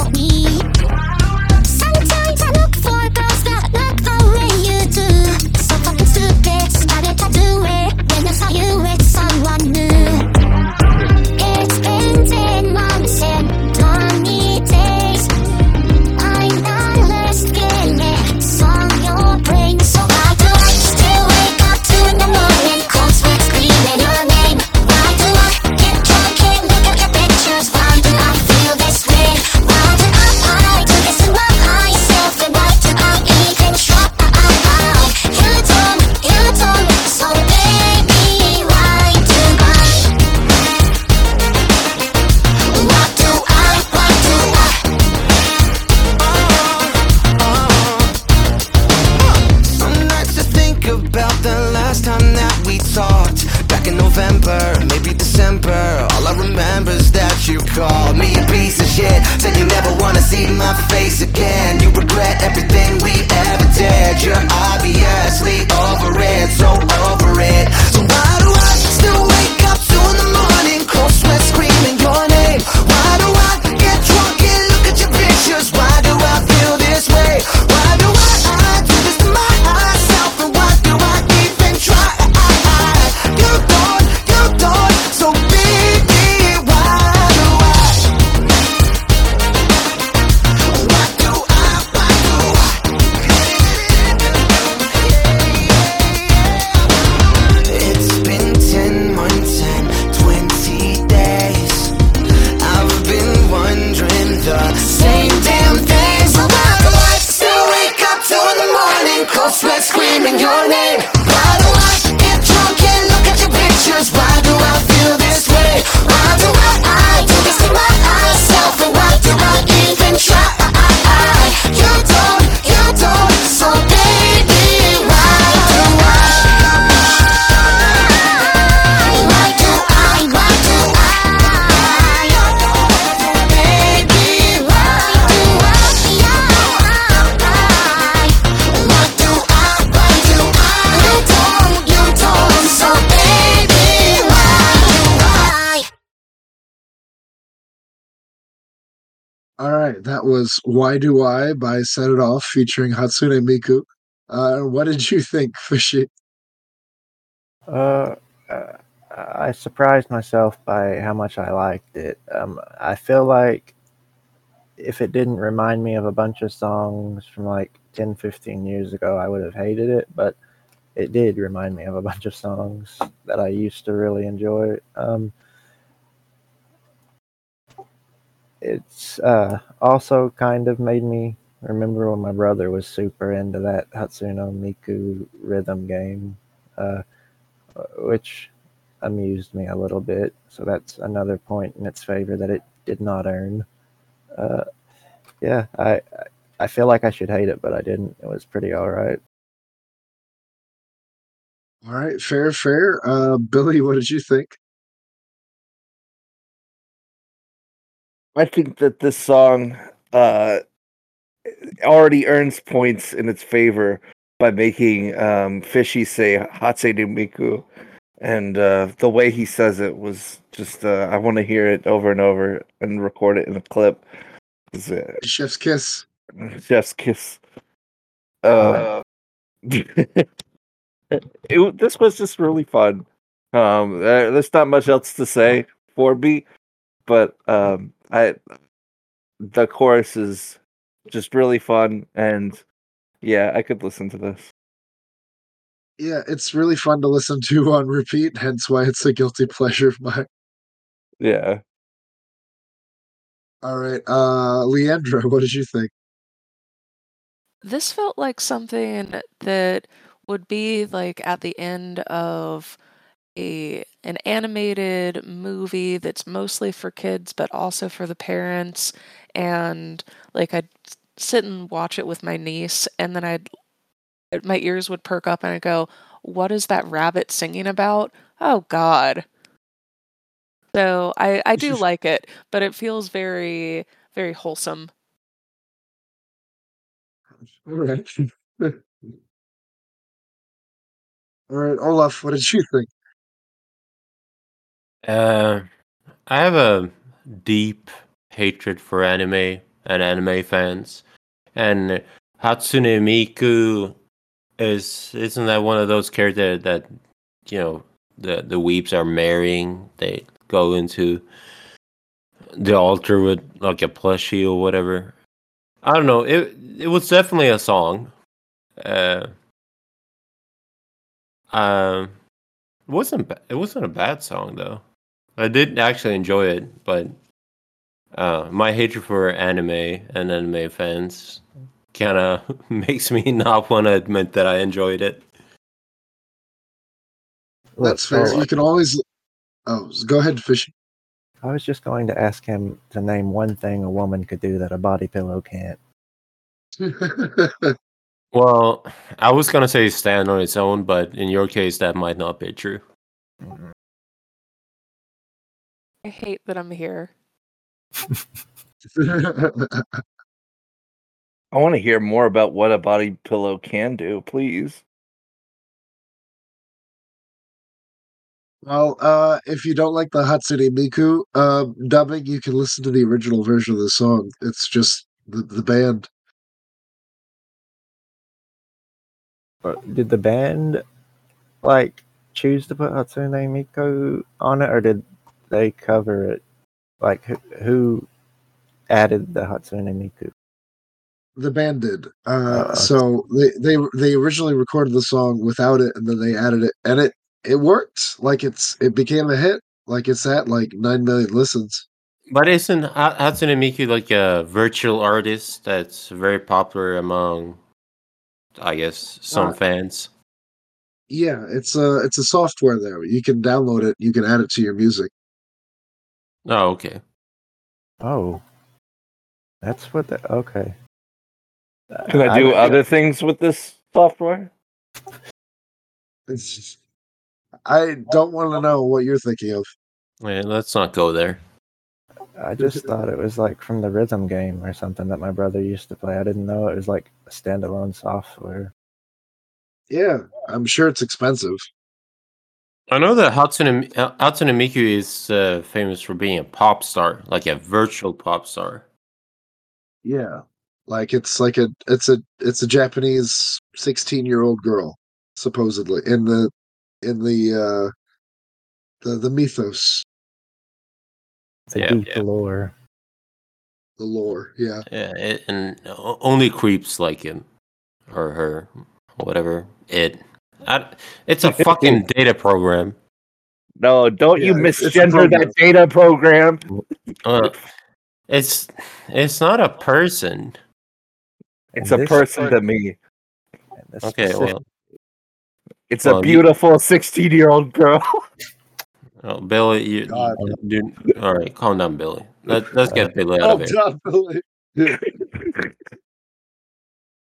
"Why Do I" by Set It Off featuring Hatsune Miku. Uh, what did you think, *laughs* Fishy? Uh, I surprised myself by how much I liked it. Um, I feel like if it didn't remind me of a bunch of songs from like 10, 15 years ago, I would have hated it. But it did remind me of a bunch of songs that I used to really enjoy. Um, it's uh, also kind of made me remember when my brother was super into that Hatsune Miku rhythm game, uh, which amused me a little bit. So that's another point in its favor that it did not earn. Uh, yeah, I I feel like I should hate it, but I didn't. It was pretty all right. All right, fair, fair. Uh, Billy, what did you think? I think that this song uh, already earns points in its favor by making um, Fishy say Hatsune Miku. And uh, the way he says it was just, uh, I want to hear it over and over and record it in a clip. Chef's kiss. *laughs* Chef's kiss. Uh, *laughs* it, this was just really fun. Um, there's not much else to say for me, but um, I the chorus is just really fun, and yeah, I could listen to this. Yeah, it's really fun to listen to on repeat, hence why it's a guilty pleasure of mine. Yeah, All right, uh, Leandra, what did you think? This felt like something that would be like at the end of a an animated movie that's mostly for kids but also for the parents and like I'd sit and watch it with my niece and then I'd my ears would perk up and I'd go, "What is that rabbit singing about?" Oh god. So I I do like it, but it feels very very wholesome. *laughs* All right. *laughs* All right, Olaf, what did you think? Uh, I have a deep hatred for anime and anime fans, and Hatsune Miku is isn't that one of those characters that you know the the weeps are marrying? They go into the altar with like a plushie or whatever. I don't know. It it was definitely a song. Uh, um, it wasn't ba- it wasn't a bad song though. I did actually enjoy it, but uh, my hatred for anime and anime fans kind of *laughs* makes me *laughs* not want to admit that I enjoyed it. That's fair. so You can always. Oh, go ahead, Fishy. I was just going to ask him to name one thing a woman could do that a body pillow can't. *laughs* Well, I was gonna say stand on its own, but in your case, that might not be true. I hate that I'm here. *laughs* I want to hear more about what a body pillow can do, please. well, uh, if you don't like the Hatsune Miku uh, dubbing, you can listen to the original version of the song. It's just the, the band. But did the band like choose to put Hatsune Miku on it, or did they cover it? Like who, who added the Hatsune Miku? The band did. Uh, Uh, so they, they they originally recorded the song without it, and then they added it, and it it worked. Like it's it became a hit. Like it's at like nine million listens. But isn't Ha- Hatsune Miku like a virtual artist that's very popular among, I guess, some Uh, fans? Yeah, it's a it's a software there. You can download it. You can add it to your music. Oh, okay. Oh, that's what the okay. Can I I- do I- other things with this software? It's just, I don't want to know what you're thinking of. Yeah, let's not go there. I just thought it was like from the rhythm game or something that my brother used to play. I didn't know it was like a standalone software. Yeah, I'm sure it's expensive. I know that Hatsune, Hatsune Miku is uh, famous for being a pop star, like a virtual pop star. Yeah. Like it's like a it's a it's a Japanese 16-year-old girl supposedly in the in the uh the the mythos, The Yeah, deep yeah. lore. the lore. Yeah. Yeah, it, and only creeps like him or her, whatever. It, I, it's a *laughs* fucking data program. No, don't you Yeah, it's- it's misgender that data program. Uh, it's it's not a person. It's a person part- to me. Okay, specific- well, *laughs* It's Well, a beautiful 16 year old girl. *laughs* oh, Billy, you, God. you, all right, calm down, Billy. Let, let's get Billy out of here. down, Billy.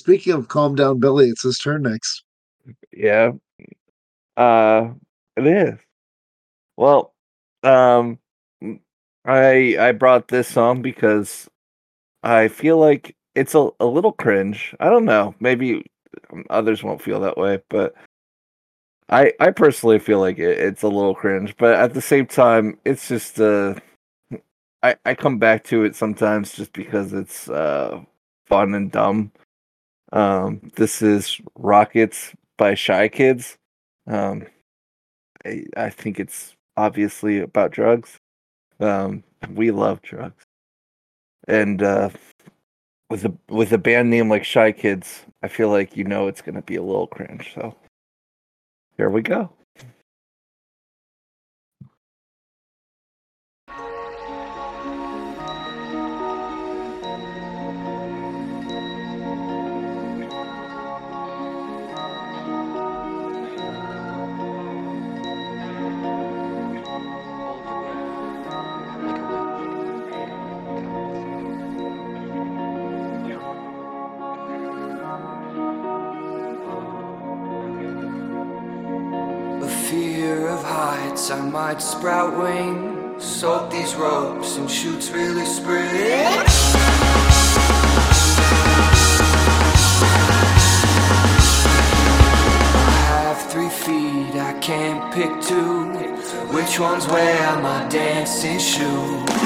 Speaking of calm down, Billy, it's his turn next. Yeah. Uh it is. Well, um I I brought this song because I feel like it's a, a little cringe. I don't know. Maybe um, others won't feel that way, but I I personally feel like it, it's a little cringe, but at the same time, it's just uh I I come back to it sometimes just because it's uh fun and dumb. Um this is Rockets by Shy Kids. Um I, I think it's obviously about drugs. Um we love drugs. And uh with a with a band name like Shy Kids, I feel like you know it's gonna be a little cringe. So here we go. Might sprout wings. Soak these ropes and shoots really spring. I have three feet, I can't pick two. Which ones wear my dancing shoes?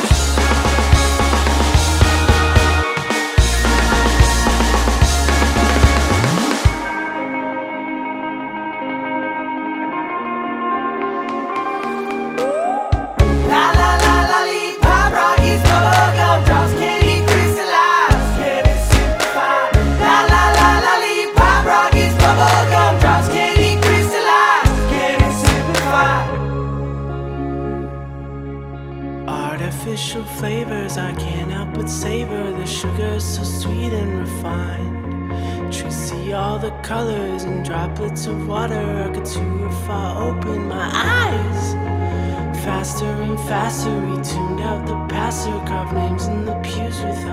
Savor the sugar so sweet and refined. Trees see all the colors and droplets of water. I could too if I open my eyes. Faster and faster, we tuned out the passer, carved names in the pews with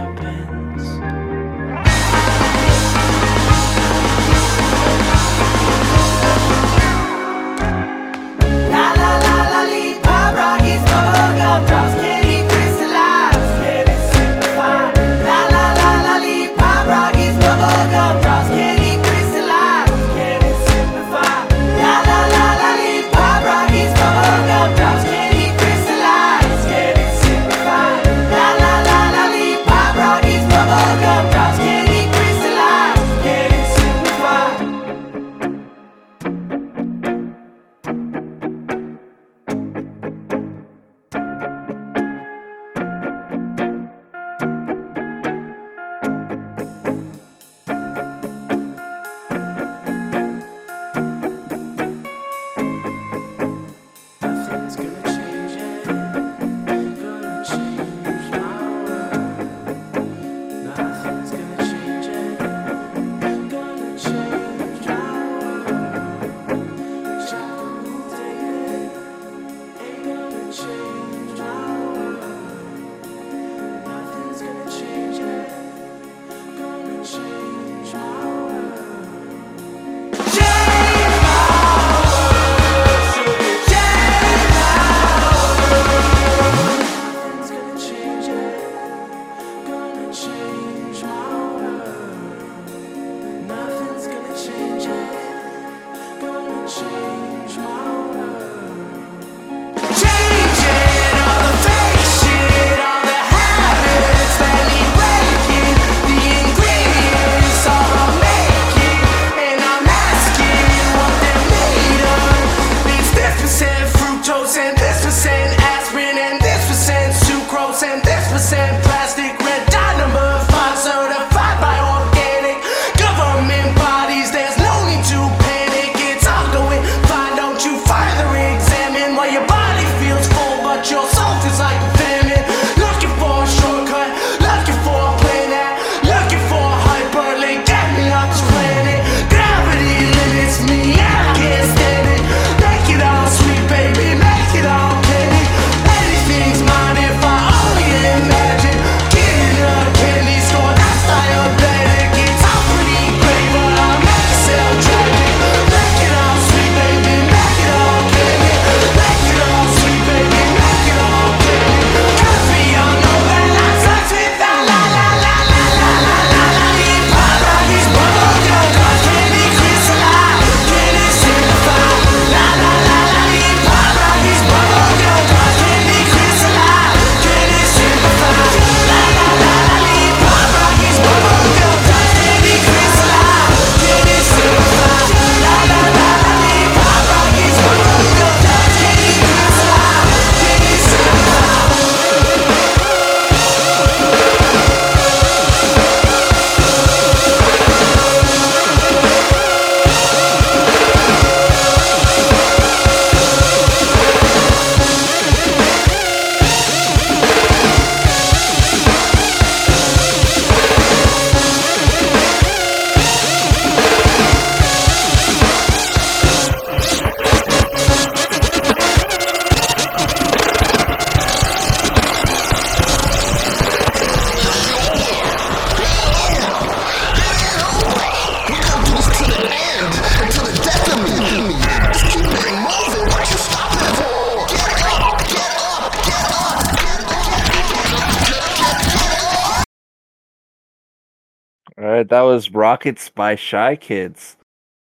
that was Rockets by Shy Kids.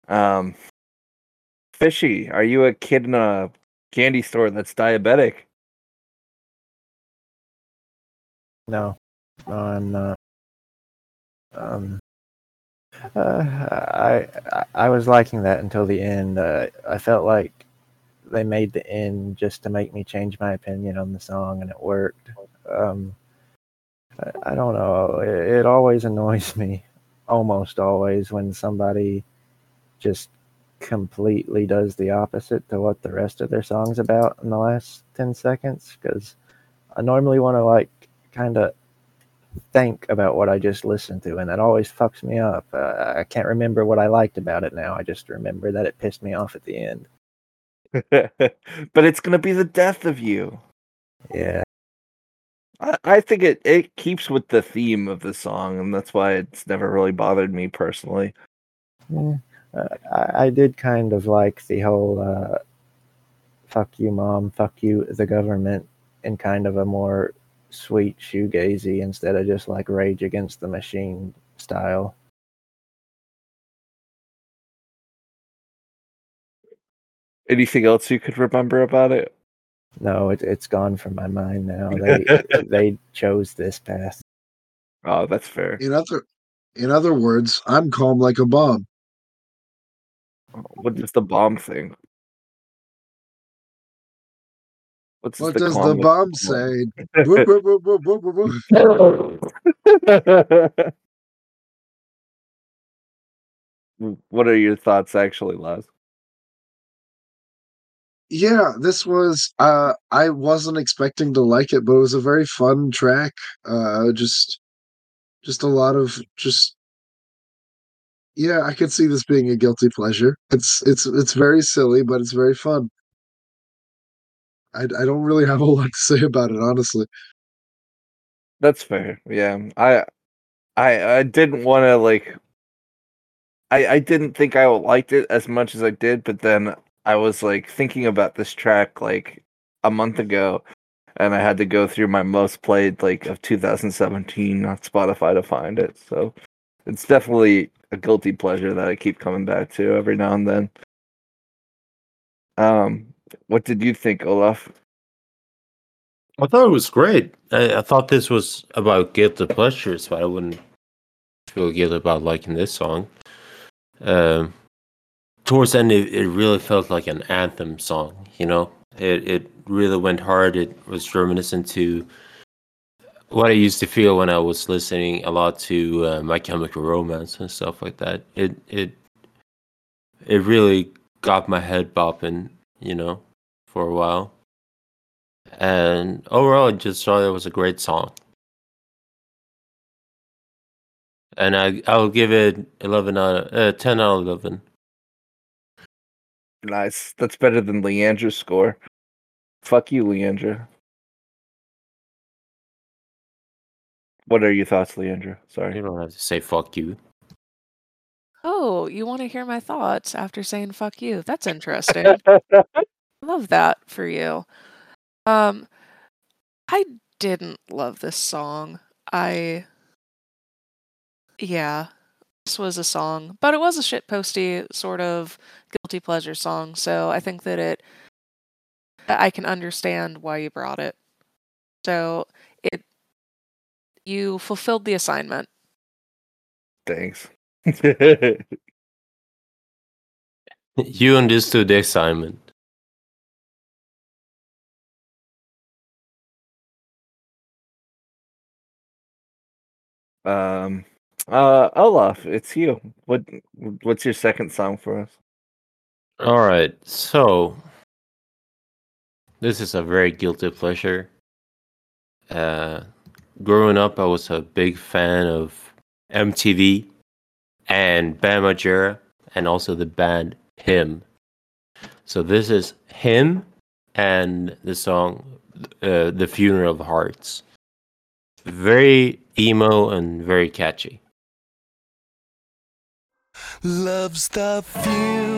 Um, Fishy, are you a kid in a candy store that's diabetic? No, no, I'm not. Um, uh, I I- was liking that until the end. Uh, I felt like they made the end just to make me change my opinion on the song, and it worked. Um, I, I don't know. It, it always *laughs* annoys me, almost always, when somebody just completely does the opposite to what the rest of their song's about in the last 10 seconds because I normally want to like kind of think about what I just listened to and that always fucks me up. Uh, I can't remember what I liked about it now. I just remember that it pissed me off at the end. *laughs* but it's gonna be the death of you. Yeah. I, I think it, it keeps with the theme of the song, and that's why it's never really bothered me personally. Yeah. Uh, I, I did kind of like the whole uh, fuck you, mom, fuck you, the government, in kind of a more sweet shoegazy instead of just like Rage Against the Machine style. Anything else you could remember about it? No, it, it's gone from my mind now. They *laughs* they chose this path. Oh, that's fair. In other, in other words, I'm calm like a bomb. Oh, what is the bomb thing? What's What the does the calm- bomb say? *laughs* *laughs* What are your thoughts, actually, Laz? Yeah, this was. Uh, I wasn't expecting to like it, but it was a very fun track. Uh, just, just a lot of just. Yeah, I could see this being a guilty pleasure. It's it's it's very silly, but it's very fun. I I don't really have a *laughs* lot to say about it, honestly. That's fair. Yeah, I, I, I didn't want to like. I I didn't think I liked it as much as I did, but then I was like thinking about this track like a month ago, and I had to go through my most played like of 2017 on Spotify to find it. So it's definitely a guilty pleasure that I keep coming back to every now and then. Um, what did you think, Olaf? I thought it was great. I, I thought this was about guilty pleasures, but I wouldn't feel guilty about liking this song. Um, towards the end, it, it really felt like an anthem song. You know, it it really went hard. It was reminiscent to what I used to feel when I was listening a lot to uh, My Chemical Romance and stuff like that. It it it really got my head bopping. You know, for a while. And overall, I just thought it was a great song. And I I'll give it eleven out of uh, ten out of eleven. Nice. That's better than Leandra's score. Fuck you, Leandra. What are your thoughts, Leandra? Sorry. You don't have to say fuck you. Oh, you want to hear my thoughts after saying fuck you? That's interesting. *laughs* love that for you. Um I didn't love this song. I yeah, this was a song, but it was a shitposty sort of guilty pleasure song, so I think that it I can understand why you brought it. So it you fulfilled the assignment. Thanks. *laughs* You understood the assignment. um uh Olaf, it's you. What what's your second song for us? All right, so this is a very guilty pleasure. Uh, growing up, I was a big fan of MTV and Bam Margera, and also the band Him. So this is Him and the song uh, "The Funeral of Hearts." Very emo and very catchy. Love's the funeral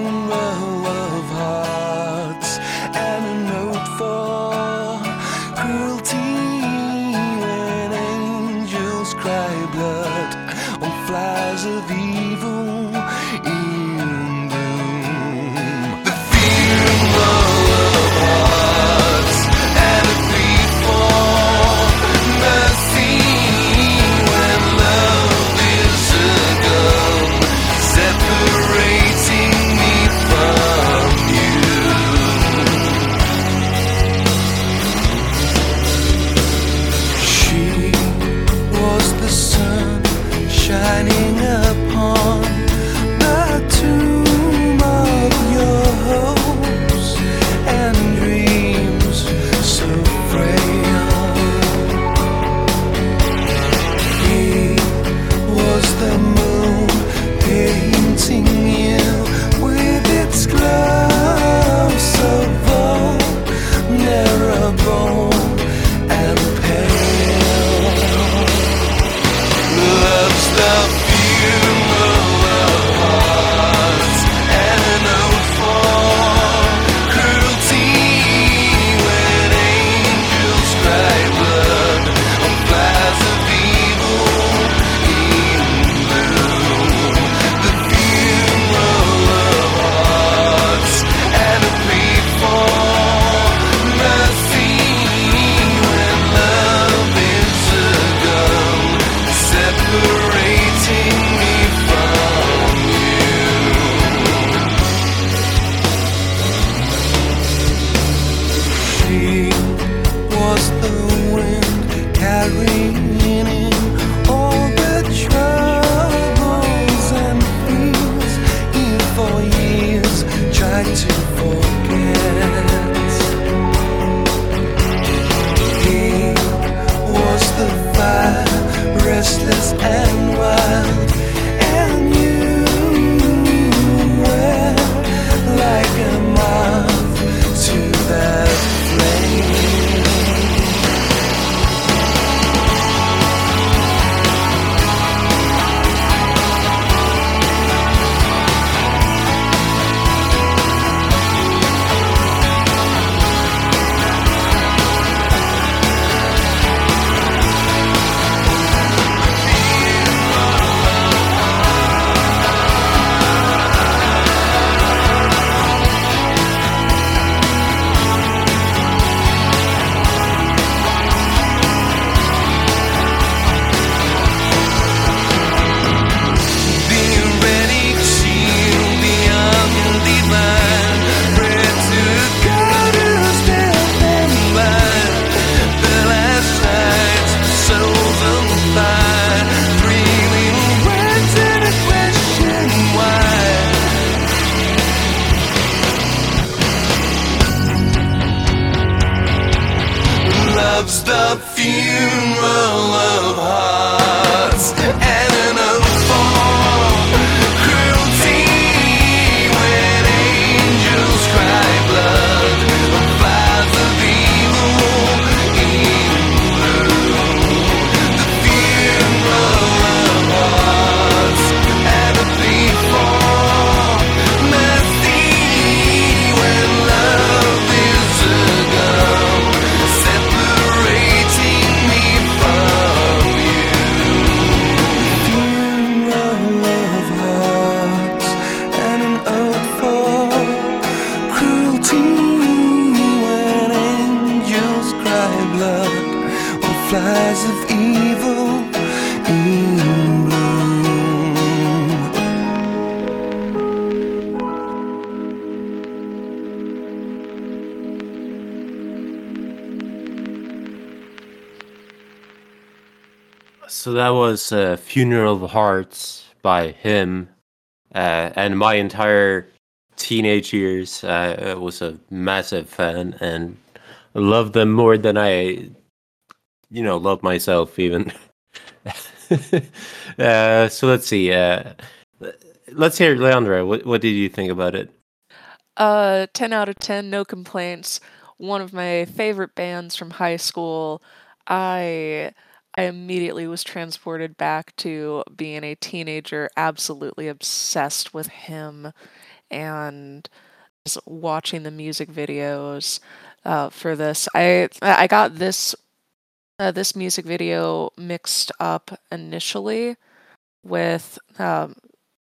Funeral of Hearts by him. Uh, and my entire teenage years, uh, I was a massive fan and loved them more than I, you know, love myself even. *laughs* uh, so let's see. Uh, let's hear Leandra. What, what did you think about it? Uh, 10 out of 10, no complaints. One of my favorite bands from high school. I I immediately was transported back to being a teenager, absolutely obsessed with him and just watching the music videos uh, for this. I I got this uh, this music video mixed up initially with um,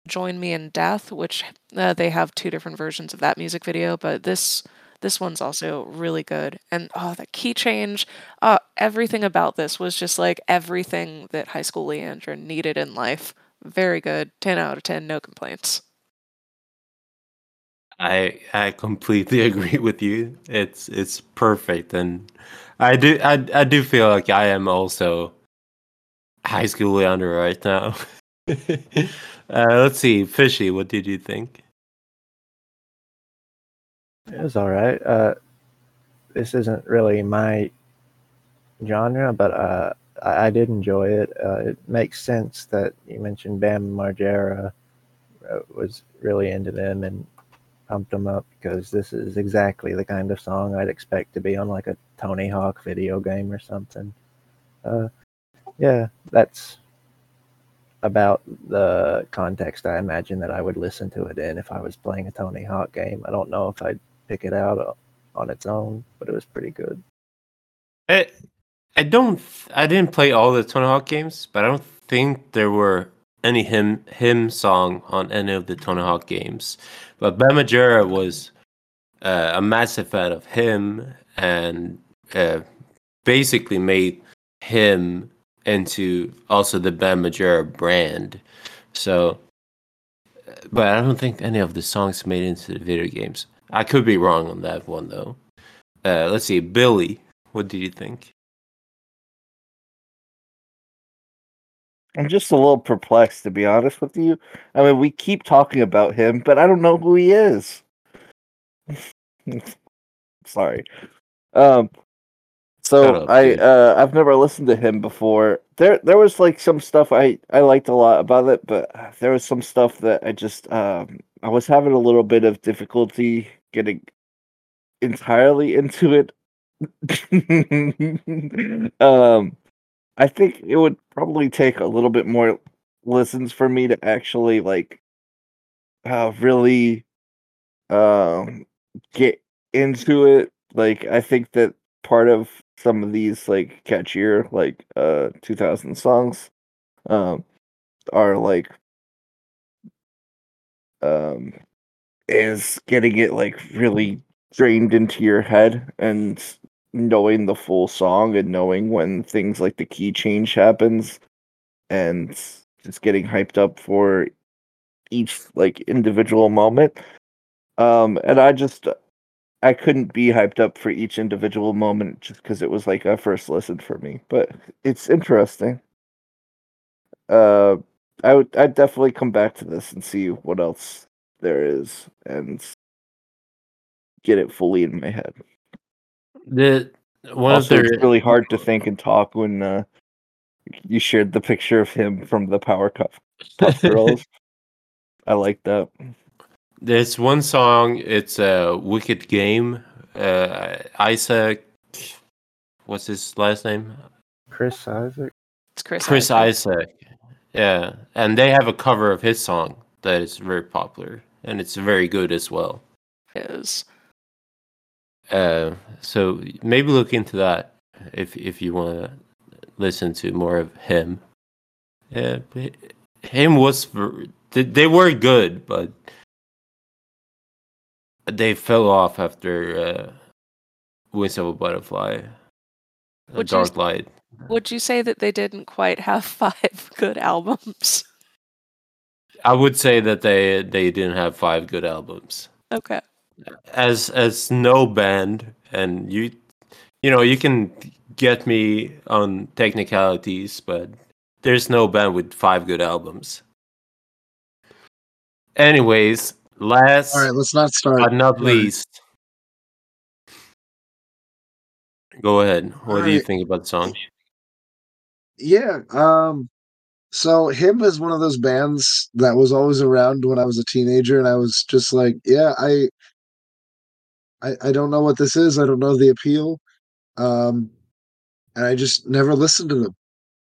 Join Me in Death, which uh, they have two different versions of that music video, but this this one's also really good. And oh, the key change, uh, everything about this was just like everything that high school Leandra needed in life. Very good, ten out of ten, no complaints. I I completely *laughs* agree with you. It's it's perfect, and I do I I do feel like I am also high school Leandra right now. *laughs* uh, let's see, Fishy, what did you think? It was all right. Uh, this isn't really my genre, but uh, I, I did enjoy it. Uh, it makes sense that you mentioned Bam Margera uh, was really into them and pumped them up because this is exactly the kind of song I'd expect to be on like a Tony Hawk video game or something. Uh, yeah, that's about the context I imagine that I would listen to it in if I was playing a Tony Hawk game. I don't know if I'd pick it out uh, on its own, but it was pretty good. I I don't I didn't play all the Tony Hawk games, but I don't think there were any him him song on any of the Tony Hawk games. But Bam Margera was uh, a massive fan of him and uh, basically made him into also the Bam Margera brand. So, but I don't think any of the songs made into the video games. I could be wrong on that one though. Uh, let's see, Billy, what did you think? I'm just a little perplexed, to be honest with you. I mean, we keep talking about him, but I don't know who he is. *laughs* Sorry. Um. So I uh I've never listened to him before. There there was like some stuff I I liked a lot about it, but there was some stuff that I just um I was having a little bit of difficulty getting entirely into it. *laughs* um I think it would probably take a little bit more listens for me to actually like uh really um get into it. Like I think that part of some of these like catchier like uh 2000 songs um are like um is getting it like really drained into your head and knowing the full song and knowing when things like the key change happens and just getting hyped up for each like individual moment. Um and i just i couldn't be hyped up for each individual moment just because it was like a first listen for me but it's interesting. Uh i would i'd definitely come back to this and see what else there is and get it fully in my head The one also of their it's really hard to think and talk when uh you shared the picture of him from the power cup Puff *laughs* girls i like that There's one song. It's a wicked game. Uh, Isaak, what's his last name? Chris Isaak. It's Chris. Chris Isaak. Isaak. Yeah, and they have a cover of his song that is very popular, and it's very good as well. is. Uh, so maybe look into that if if you want to listen to more of him. Yeah, him was they, were good, but they fell off after uh, Wings of a Butterfly, A Would you Dark s- Light. Would you say that they didn't quite have *laughs* five good albums? I would say that they they didn't have five good albums. Okay. as as no band and you you know you can get me on technicalities but there's no band with five good albums anyways last All right, let's not start. but not All right. least go ahead what do you Alright. think about the song Yeah. Um. So him is one of those bands that was always around when I was a teenager, and I was just like, yeah, I, I, I don't know what this is. I don't know the appeal. Um, and I just never listened to them.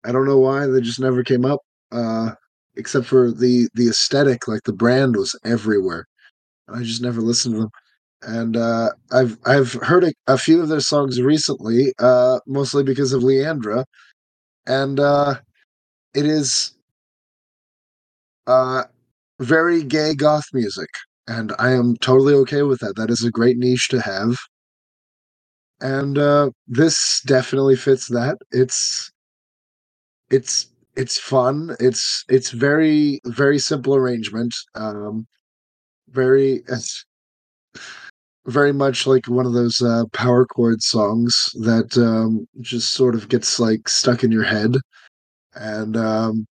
I don't know why. They just never came up. Uh, except for the the aesthetic, like the brand was everywhere. and I just never listened to them. And uh, I've I've heard a, a few of their songs recently, uh, mostly because of Leandra, and uh, it is uh, very gay goth music, and I am totally okay with that. That is a great niche to have, and uh, this definitely fits that. It's it's it's fun. It's it's very very simple arrangement. Um, very very much like one of those uh, power chord songs that um, just sort of gets like stuck in your head, and um,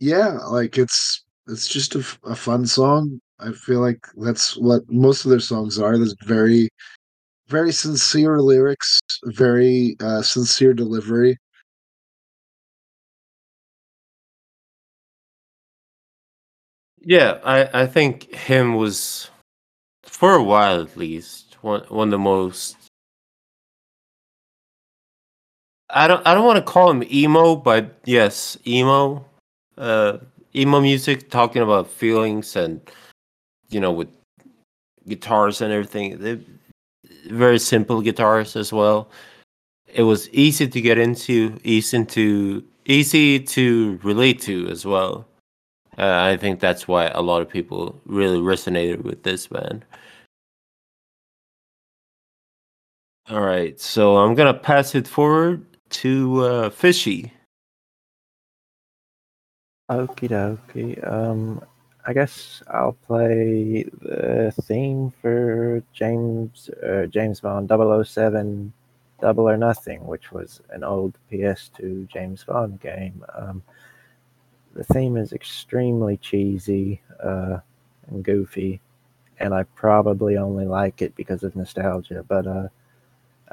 yeah, like it's it's just a, fun song. I feel like that's what most of their songs are. There's very very sincere lyrics, very uh, sincere delivery. yeah i i think him was for a while at least one one of the most I don't I don't want to call him emo, but yes, emo. Uh emo music talking about feelings and you know with guitars and everything. They, very simple guitars as well. It was easy to get into, easy to easy to relate to as well. Uh, I think that's why a lot of people really resonated with this band. All right, so I'm gonna pass it forward to uh, Fishy. Okie dokie. Um, I guess I'll play the theme for James uh, James Bond 007 Double or Nothing, which was an old PS2 James Bond game. Um, the theme is extremely cheesy uh, and goofy, and I probably only like it because of nostalgia, but uh,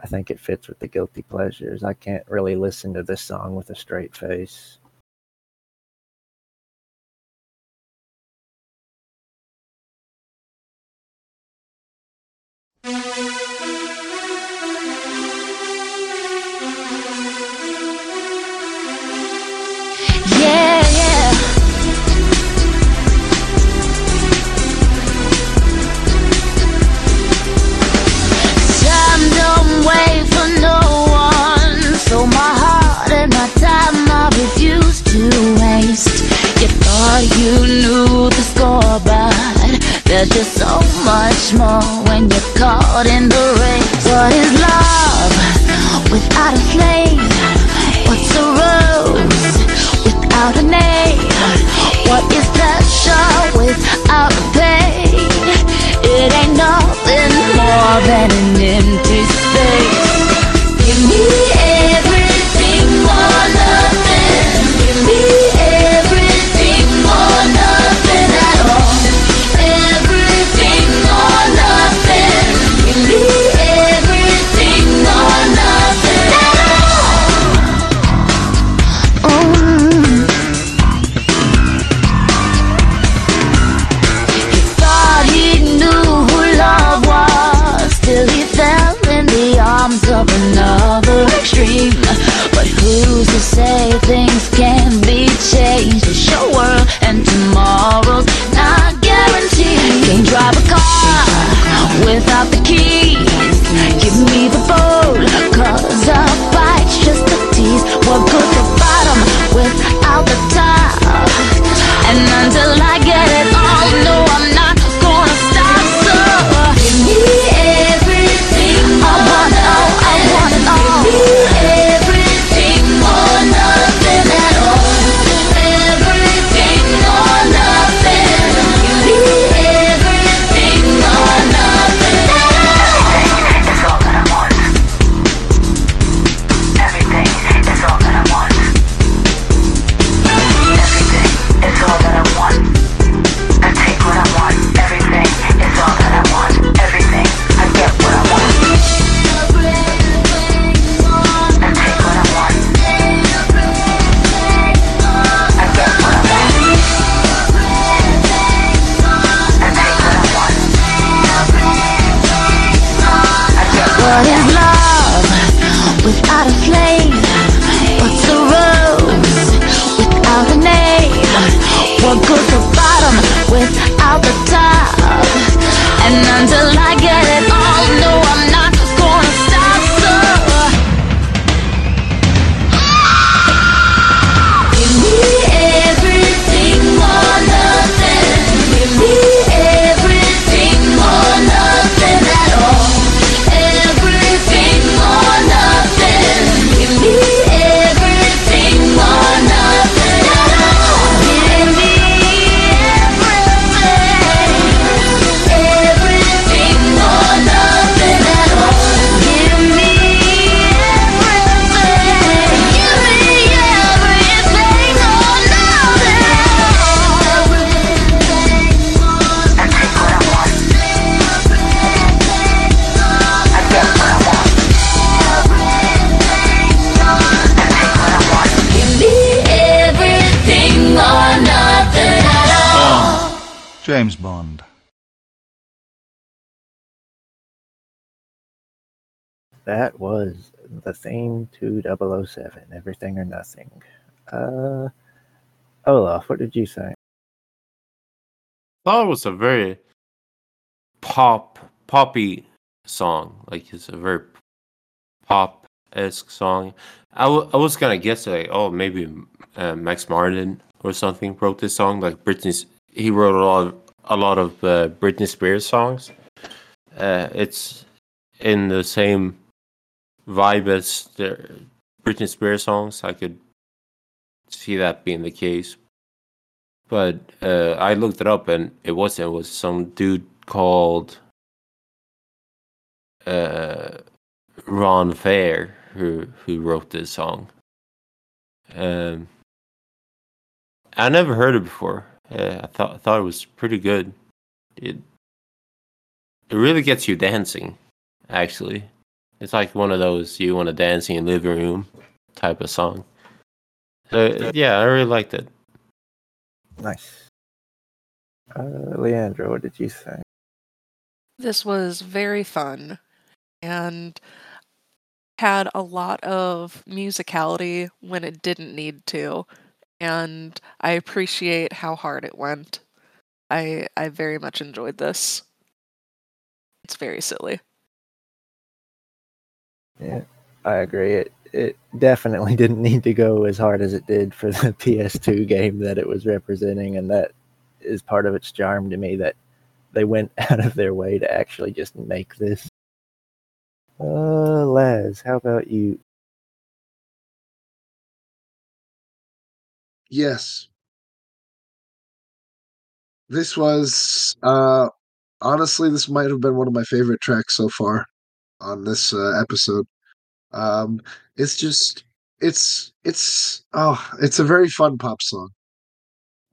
I think it fits with the guilty pleasures. I can't really listen to this song with a straight face. Thought you knew the score, but there's just so much more when you're caught in the race. What is love without a flame? What's a rose without a name? What is pleasure without pain? It ain't nothing more than an empty space. Without the keys. Give me the boat, cause a bite's just a tease. What good's the bottom without the top? And until I theme to 007, Everything or Nothing. Uh, Olaf, what did you say? thought it was a very pop poppy song. Like it's a very pop esque song. I, w- I was gonna guess like oh maybe uh, Max Martin or something wrote this song. Like Britney's he wrote a lot of, a lot of uh, Britney Spears songs. Uh, it's in the same vibe as the Britney Spears songs. I could see that being the case. But uh, I looked it up and it wasn't. It was some dude called uh, Ron Fair who who wrote this song. Um, I never heard it before. Uh, I thought thought it was pretty good. It it really gets you dancing. Actually, it's like one of those you want to dance in your living room type of song. So yeah, I really liked it. Nice. Uh, Leandra, what did you think? This was very fun and had a lot of musicality when it didn't need to. And I appreciate how hard it went. I I very much enjoyed this. It's very silly. Yeah, I agree. It it definitely *laughs* didn't need to go as hard as it did for the *laughs* PS2 game that it was representing, and that is part of its charm to me that they went *laughs* out of their way to actually just make this. Uh, Laz, how about you? Yes. This was uh honestly this might have been one of my favorite tracks so far on this uh, episode. Um it's just it's it's oh, it's a very fun pop song.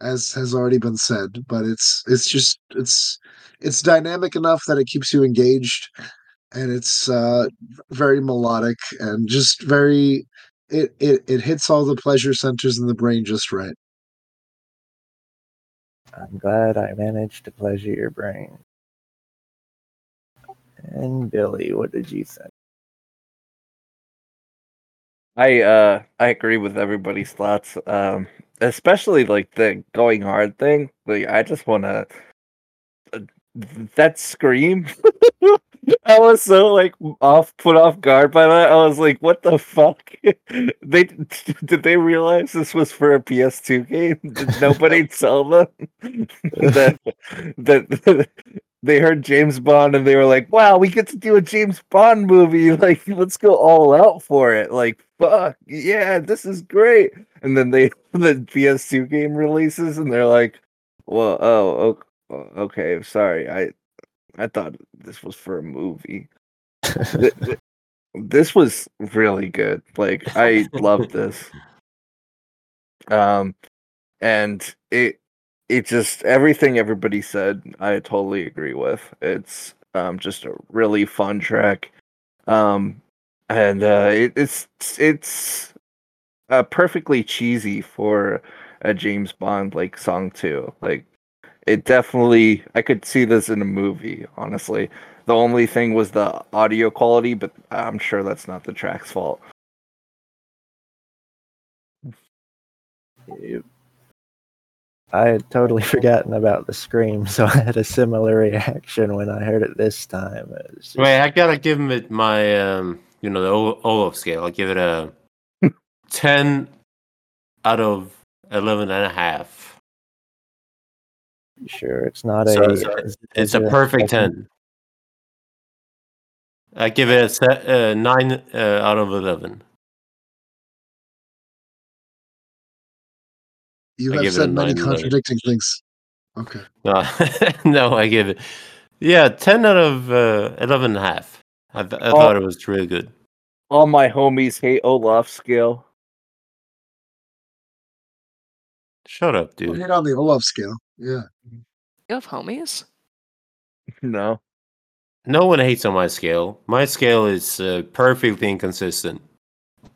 As has already been said, but it's it's just it's it's dynamic enough that it keeps you engaged and it's uh very melodic and just very it, it it hits all the pleasure centers in the brain just right. I'm glad I managed to pleasure your brain. And Billy, what did you think? I uh I agree with everybody's thoughts. Um especially like the going hard thing. Like I just want to that scream. *laughs* I was so like off put off guard by that. I was like, "What the fuck?" *laughs* they *laughs* did they realize this was for a PS2 game? Did nobody tell them that that they heard James Bond and they were like, "Wow, we get to do a James Bond movie! *laughs* Like, let's go all out for it! Like, fuck, yeah, this is great!" And then they *laughs* the PS2 game releases and they're like, "Well, oh, okay, okay sorry, I I thought this was for a movie." Th- *laughs* th- this was really good. Like, I loved this. Um, and it it just everything everybody said i totally agree with. It's um just a really fun track. Um and uh it, it's it's uh perfectly cheesy for a james bond like song too. Like it definitely i could see this in a movie honestly. The only thing was the audio quality but i'm sure that's not the track's fault. You- I had totally *laughs* forgotten about the scream, so I had a similar reaction when I heard it this time. It just- Wait, I gotta give him it my um, you know, the O- Olaf scale. I'll give it a *laughs* ten out of eleven and a half. sure, it's not So a. it's a, is- it's is a it perfect second- ten. I give it a se- uh, nine uh, out of eleven. You I have give it a said many nine, eleven. contradicting things. Okay. No, *laughs* no, I give it, yeah, ten out of uh, eleven and a half. I, th- I Oh. thought it was really good. all my homies hate olaf scale Shut up, Well, dude. hit on the Olaf scale. Yeah. You have homies? *laughs* no No one hates on my scale. My scale is uh, perfectly inconsistent. I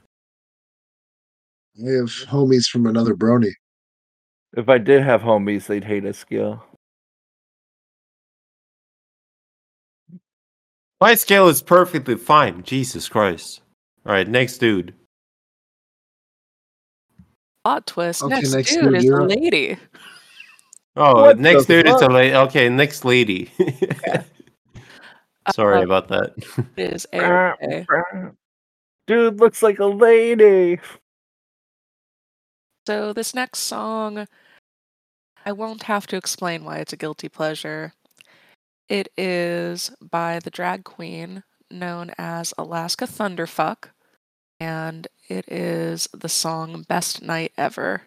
have homies from another brony. If i did have homies they'd hate a scale My scale is perfectly fine. Jesus Christ. All right, next dude. Plot twist. Okay, next, next dude dude, is a lady. Oh, What next the dude is a lady. Okay, next lady. *laughs* Sorry Uh, about that. *laughs* It is a dude looks like a lady So this next song, I won't have to explain why it's a guilty pleasure. It is by the drag queen known as Alaska Thunderfuck, and it is the song Best Night Ever.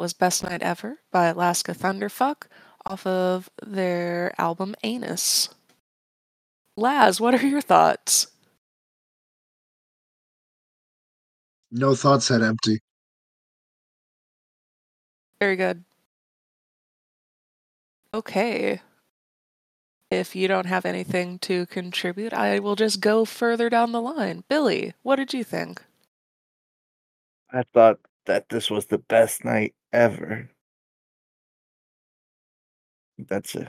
Was Best Night Ever by Alaska Thunderfuck off of their album Anus. Laz, what are your thoughts? No thoughts head empty. Very good. Okay. If you don't have anything to contribute, I will just go further down the line. Billy, what did you think? I thought that this was the best night ever. That's it.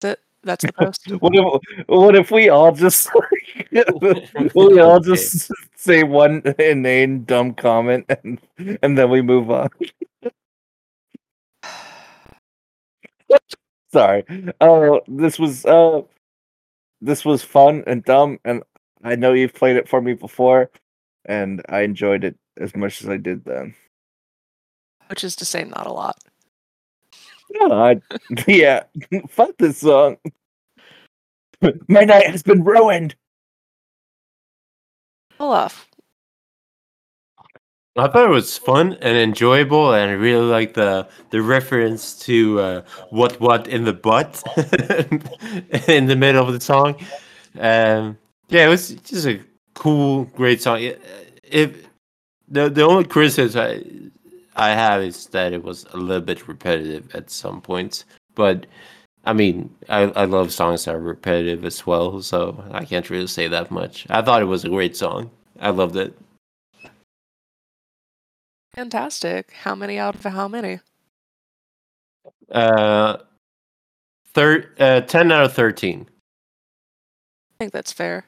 That that's the *laughs* post. What if, what if we all just *laughs* *laughs* we all just say one inane dumb comment and and then we move on? Sorry. Uh this was uh this was fun and dumb and I know you've played it for me before and I enjoyed it as much as I did then. Which is to say not a lot. No, I, *laughs* yeah, *laughs* fuck this song. *laughs* My night has been ruined. Olaf. I thought it was fun and enjoyable, and I really like the the reference to uh, "what what" in the butt in the middle of the song. Um, yeah, it was just a cool, great song. If the the only criticism I I have is that it was a little bit repetitive at some points, but I mean, I I love songs that are repetitive as well, so I can't really say that much. I thought it was a great song. I loved it. Fantastic. How many out of how many? Uh, thir- uh, 10 out of 13. I think that's fair.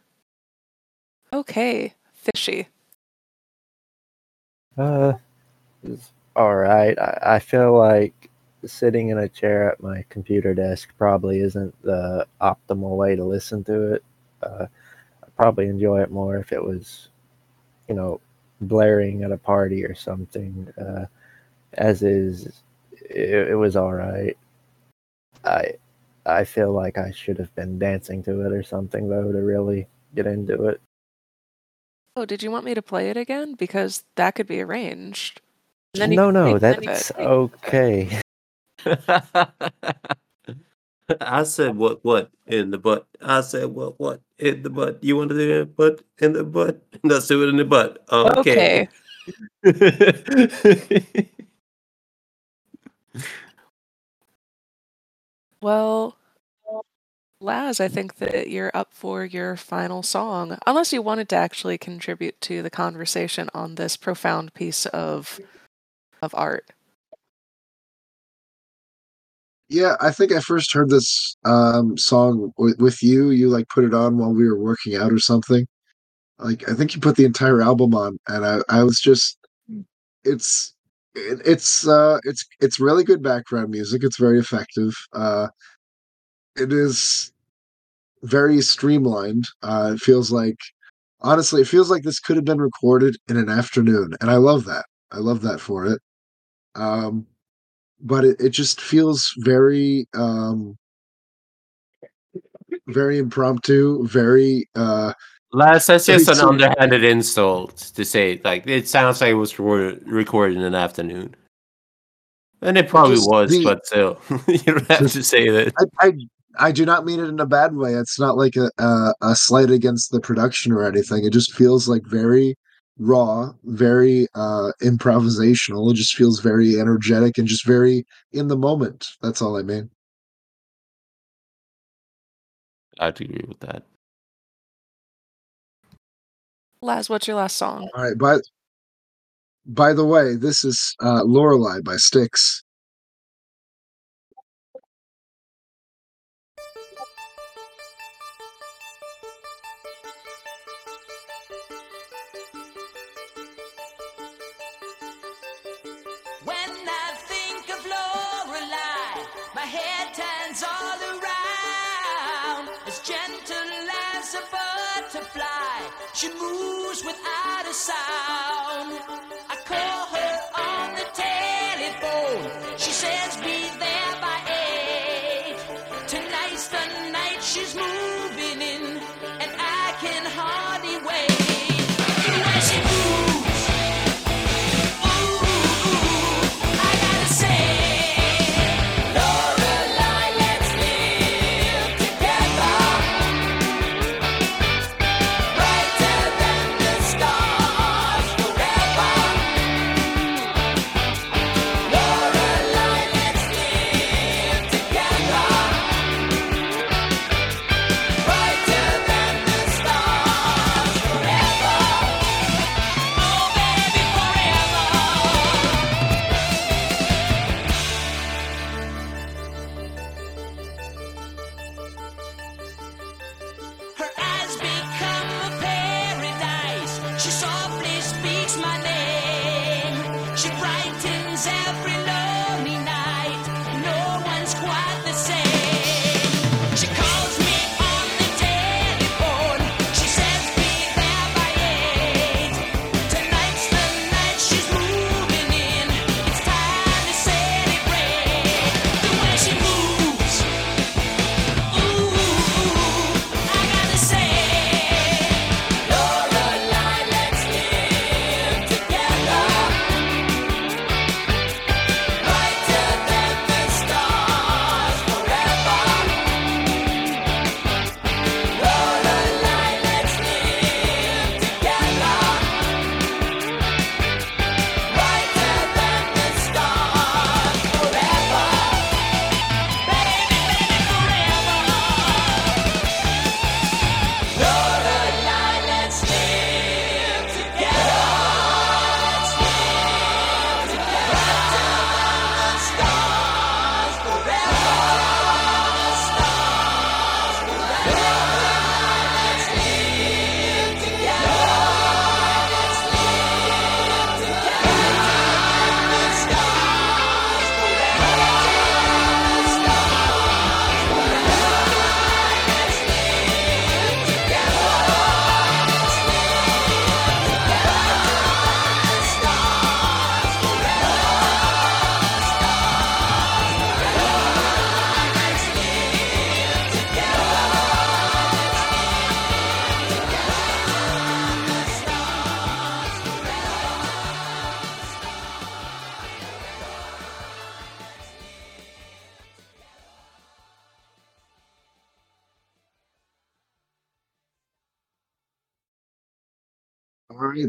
Okay, fishy. Uh, it's all right. I, I feel like sitting in a chair at my computer desk probably isn't the optimal way to listen to it. Uh, I'd probably enjoy it more if it was, you know, blaring at a party or something. Uh, as is, it, it was all right. I I feel like I should have been dancing to it or something though to really get into it. Oh, did you want me to play it again? Because that could be arranged. And then No, no, make fun of that's okay. *laughs* I said what what in the butt. I said what what in the butt. You want to do it butt in the butt? *laughs* Let's do it in the butt. Okay. *laughs* Well, Laz, I think that you're up for your final song, unless you wanted to actually contribute to the conversation on this profound piece of of art. Yeah, I think I first heard this um, song with, with you. You like put it on while we were working out or something. Like I think you put the entire album on, and I, I was just, it's, it, it's, uh, it's, it's really good background music. It's very effective. Uh, it is very streamlined. Uh, it feels like, honestly, it feels like this could have been recorded in an afternoon, and I love that. I love that for it. Um, but it, it just feels very um very impromptu very uh Last, that's just an underhanded insult to say. Like it sounds like it was recorded, recorded in an afternoon, and it probably was, the- but still, *laughs* you don't have to say that. I, I I do not mean it in a bad way. It's not like a, a a slight against the production or anything. It just feels like very raw, very uh improvisational. It just feels very energetic and just very in the moment. That's all I mean. I'd agree with that. Laz, what's your last song? All right, by by the way, this is uh Lorelei by Styx. She moves without a sound.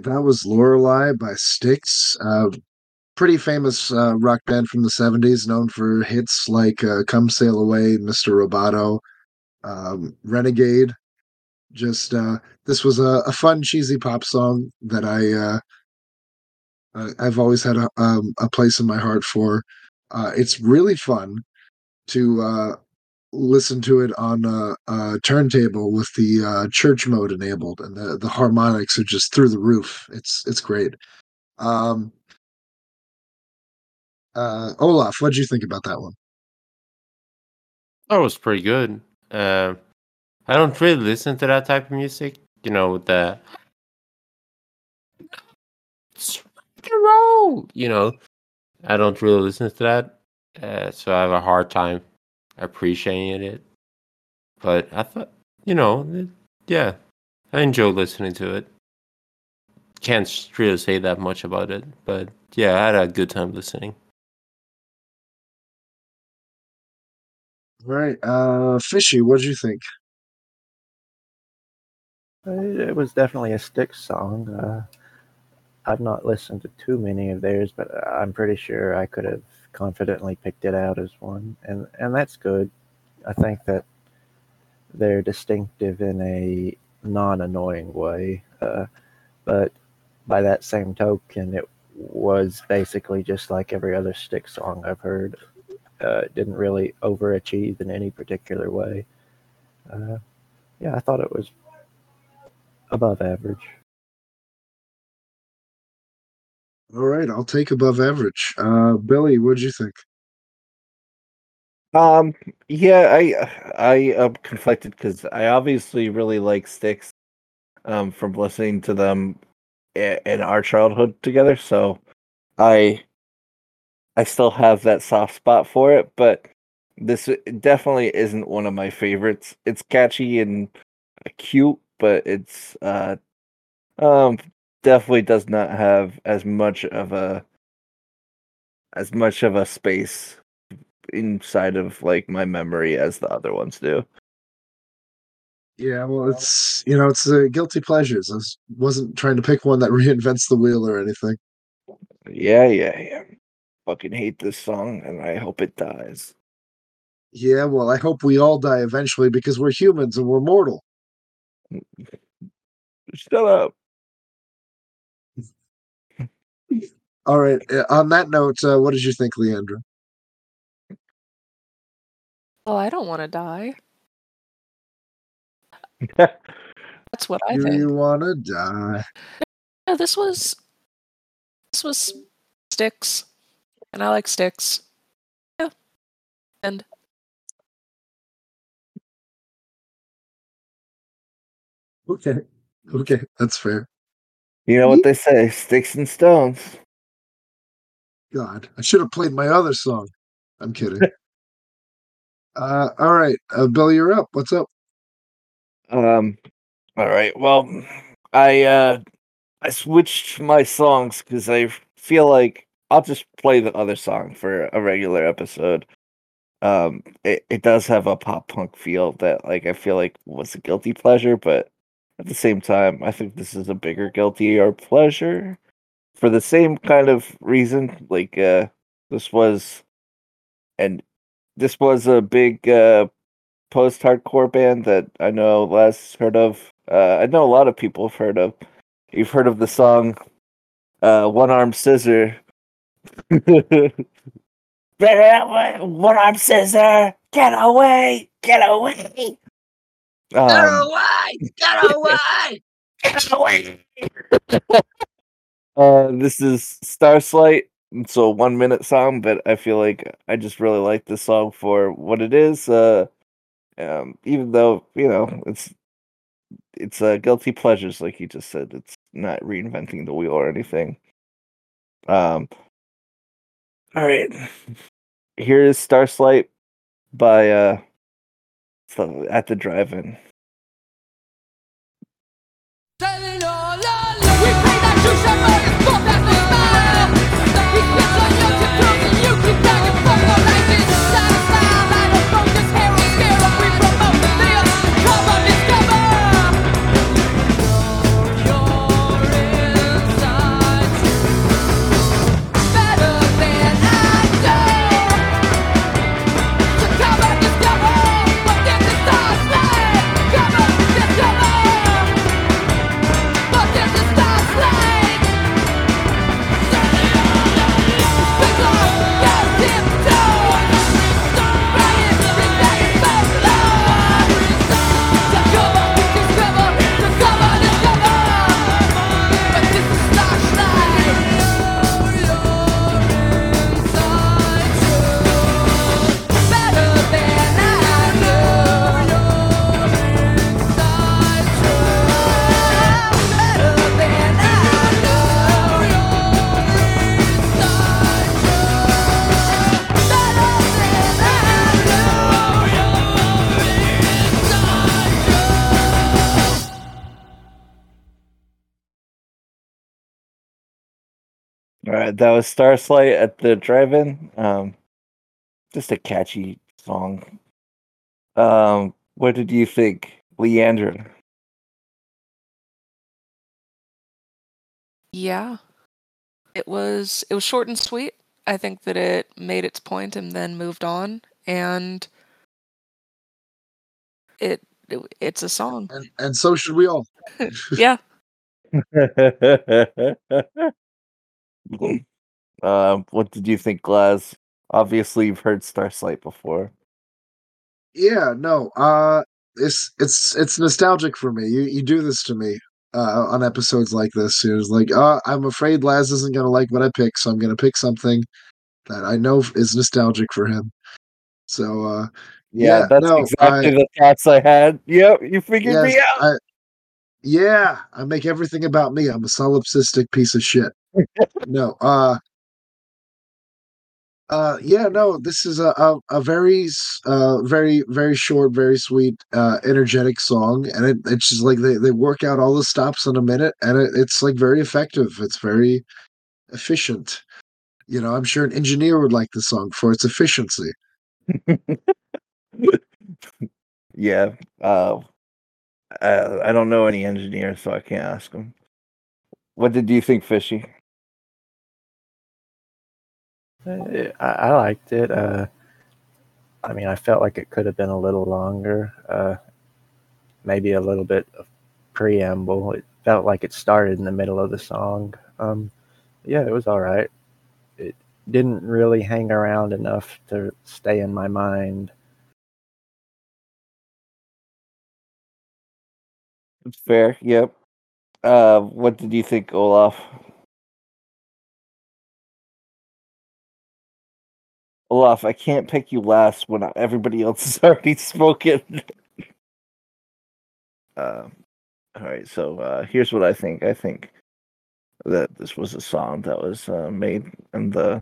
That was Lorelei by Styx. Pretty famous uh, rock band from the 70s, known for hits like uh, Come Sail Away, Mr. Roboto, um, Renegade. Just uh, this was a, a fun, cheesy pop song that I uh, I- I've always had a, um, a place in my heart for. Uh, it's really fun to listen to it on a, a turntable with the uh, church mode enabled, and the, the harmonics are just through the roof. It's it's great. Um, uh, Olaf, what would you think about that one? That was pretty good. Uh, I don't really listen to that type of music. You know, the roll. You know, I don't really listen to that, uh, so I have a hard time appreciating it. But I thought, you know, yeah, I enjoy listening to it. Can't really say that much about it, but yeah, I had a good time listening. Right, uh, Fishy, what did you think? It it was definitely a Styx song. Uh, I've not listened to too many of theirs, but I'm pretty sure I could have confidently picked it out as one, and and that's good. I think that they're distinctive in a non-annoying way, uh, but by that same token, it was basically just like every other Styx song I've heard. Uh, didn't really overachieve in any particular way. Uh, yeah, I thought it was above average. All right, I'll take above average. Uh, Billy, what did you think? Um, yeah, I I am conflicted because I obviously really like Styx, um, from listening to them in our childhood together. So, I I still have that soft spot for it, but this definitely isn't one of my favorites. It's catchy and cute, but it's uh um definitely does not have as much of a as much of a space inside of like my memory as the other ones do. Yeah, well, it's you know, it's uh, guilty pleasures. I was, wasn't trying to pick one that *laughs* reinvents the wheel or anything. Yeah, yeah, yeah. Fucking hate this song and I hope it dies. Yeah, well, I hope we all die eventually because we're humans and we're mortal. Shut up. All right. uh, On that note, uh, what did you think, Leandra? Oh, I don't want to die. *laughs* That's what I Do think. you wanna die? *laughs* Yeah, this was this was Styx, and I like Styx. Yeah, and Okay. Okay, that's fair. You know what they say, sticks and stones. God, I should have played my other song. I'm kidding. *laughs* uh, all right, uh, Bill, you're up. What's up? Um all right. Well, I uh I switched my songs cuz I feel like I'll just play the other song for a regular episode. Um it, it does have a pop punk feel that like I feel like was a guilty pleasure, but at the same time, I think this is a bigger guilty or pleasure for the same kind of reason. Like uh this was and this was a big uh post-hardcore band that I know Laz heard of. Uh, I know a lot of people have heard of. You've heard of the song uh, "One Arm Scissor." *laughs* One arm scissor, get away, get away. Um, away! Get away! *laughs* Get away! *laughs* uh, this is Starslight. It's a one minute song, but I feel like I just really like this song for what it is. Uh, um, even though you know it's it's uh, guilty pleasures, like you just said, it's not reinventing the wheel or anything. Um, all right, here is Starslight by uh, at the drive-in. Xuxa Maria All right, that was Starslight at the drive-in. Um, just a catchy song. Um, what did you think, Leandra? Yeah. It was it was short and sweet. I think that it made its point and then moved on and it, it it's a song. And, and so should we all. *laughs* yeah. *laughs* *clears throat* um, what did you think, Glaz? Obviously, you've heard Starlight before. Yeah, no. Uh it's it's it's nostalgic for me. You you do this to me uh on episodes like this. It's like, uh, I'm afraid Laz isn't gonna like what I pick, so I'm gonna pick something that I know is nostalgic for him. So uh Yeah, yeah, that's no, exactly I- the thoughts I had. Yep, you figured me Yes, out. Yeah, I make everything about me. I'm a solipsistic piece of shit. no, uh, uh, yeah, no, this is a a, a very, uh, very, very short, very sweet, uh, energetic song, and it, it's just like they they work out all the stops in a minute, and it, it's like very effective. It's very efficient. You know, I'm sure an engineer would like the song for its efficiency. *laughs* Yeah. Uh, uh, I don't know any engineers, so I can't ask them. What did you think, Fishy? Uh, I, I liked it. Uh, I mean, I felt like it could have been a little longer. Uh, maybe a little bit of preamble. It felt like it started in the middle of the song. Um, yeah, it was all right. It didn't really hang around enough to stay in my mind. It's fair. Yep. Uh, what did you think, Olaf? Olaf, I can't pick you last when everybody else has *laughs* already spoken. *laughs* uh, all right, so uh, here's what I think. I think that this was a song that was uh, made in the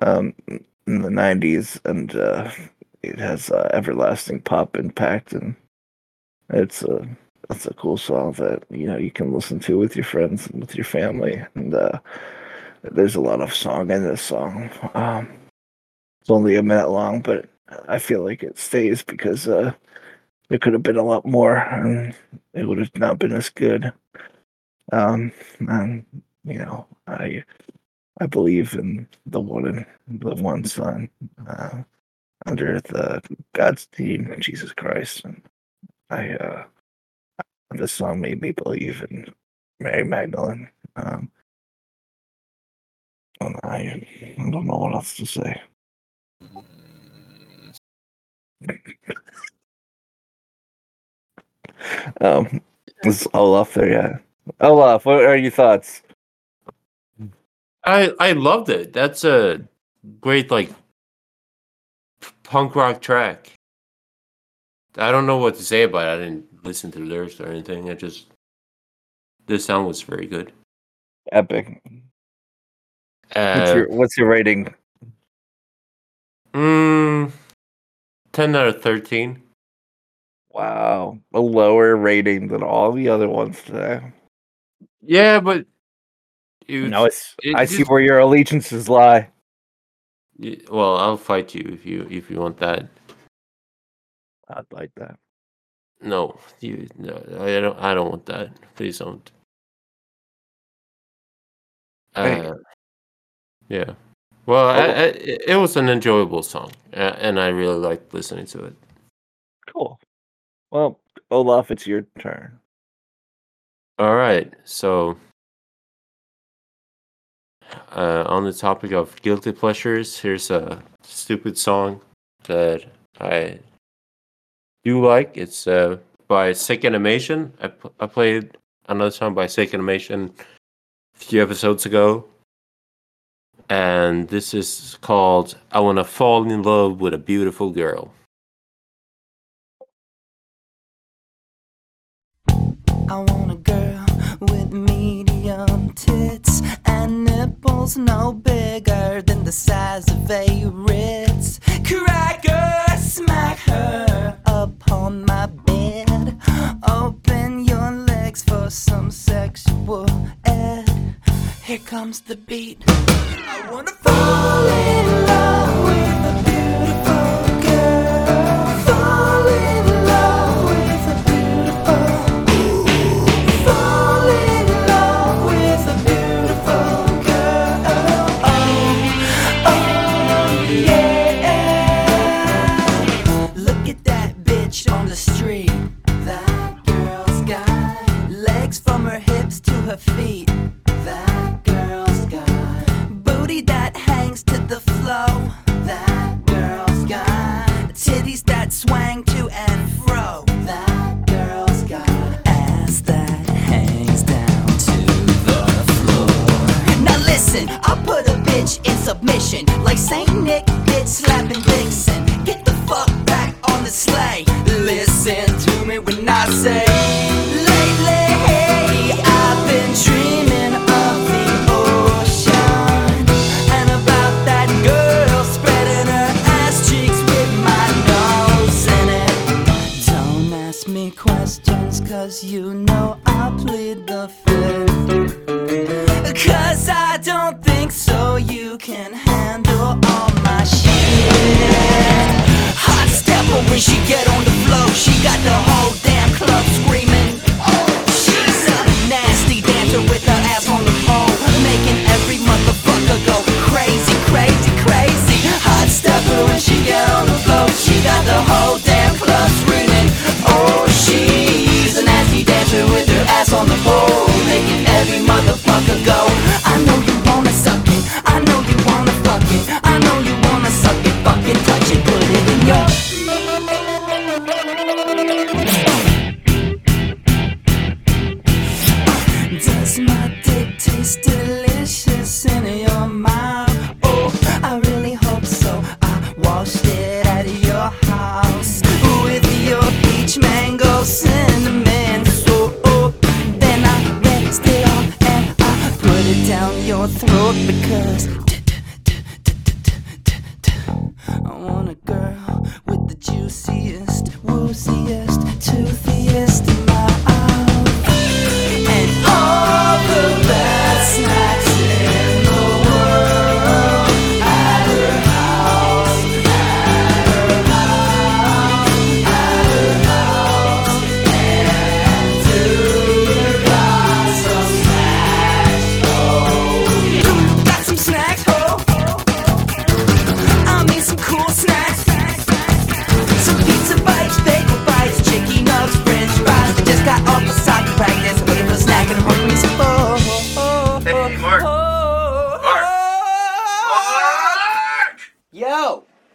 um, in the '90s, and uh, it has uh, everlasting pop impact, and it's a it's a cool song that you know you can listen to with your friends and with your family, and uh, there's a lot of song in this song. Um, it's only a minute long, but I feel like it stays because uh, there could have been a lot more, and it would have not been as good. Um, and you know, I I believe in the one the one Son uh, under the God's name, Jesus Christ, and I uh, this song made me believe in Mary Magdalene. Um, and I, I don't know what else to say. *laughs* um, it's Olaf there, yeah. Olaf, what are your thoughts? I I loved it. That's a great like punk rock track. I don't know what to say about it. I didn't listen to the lyrics or anything. I just this sound was very good. Epic. What's Uh, your What's your rating? mm, ten out of thirteen. Wow, a lower rating than all the other ones today. Yeah, but you, No, it's it I see where your allegiances lie. Well, I'll fight you if you if you want that. I'd like that. No, you no, I don't. I don't want that. Please don't. Hey. Uh, yeah. Well, I. I, it was an enjoyable song, and I really liked listening to it. Cool. Well, Olaf, it's your turn. All right, so uh, on the topic of guilty pleasures, here's a stupid song that I do you like. It's uh, by Sick Animation. I I played another song by Sick Animation a few episodes ago. And this is called I Wanna Fall in Love with a Beautiful Girl. I want a girl with medium tits and nipples no bigger than the size of a Ritz. Smack her upon my bed. Open your legs for some sexual ed. Here comes the beat. I wanna fall in love with feet. That girl's got booty that hangs to the flow. That girl's got titties that swang to and fro. That girl's got ass that hangs down to the floor. Now listen, I put a bitch in submission like Saint Nick, did slapping Dixon. Get the fuck back on the slab. she get on the flow, she got the whole thing.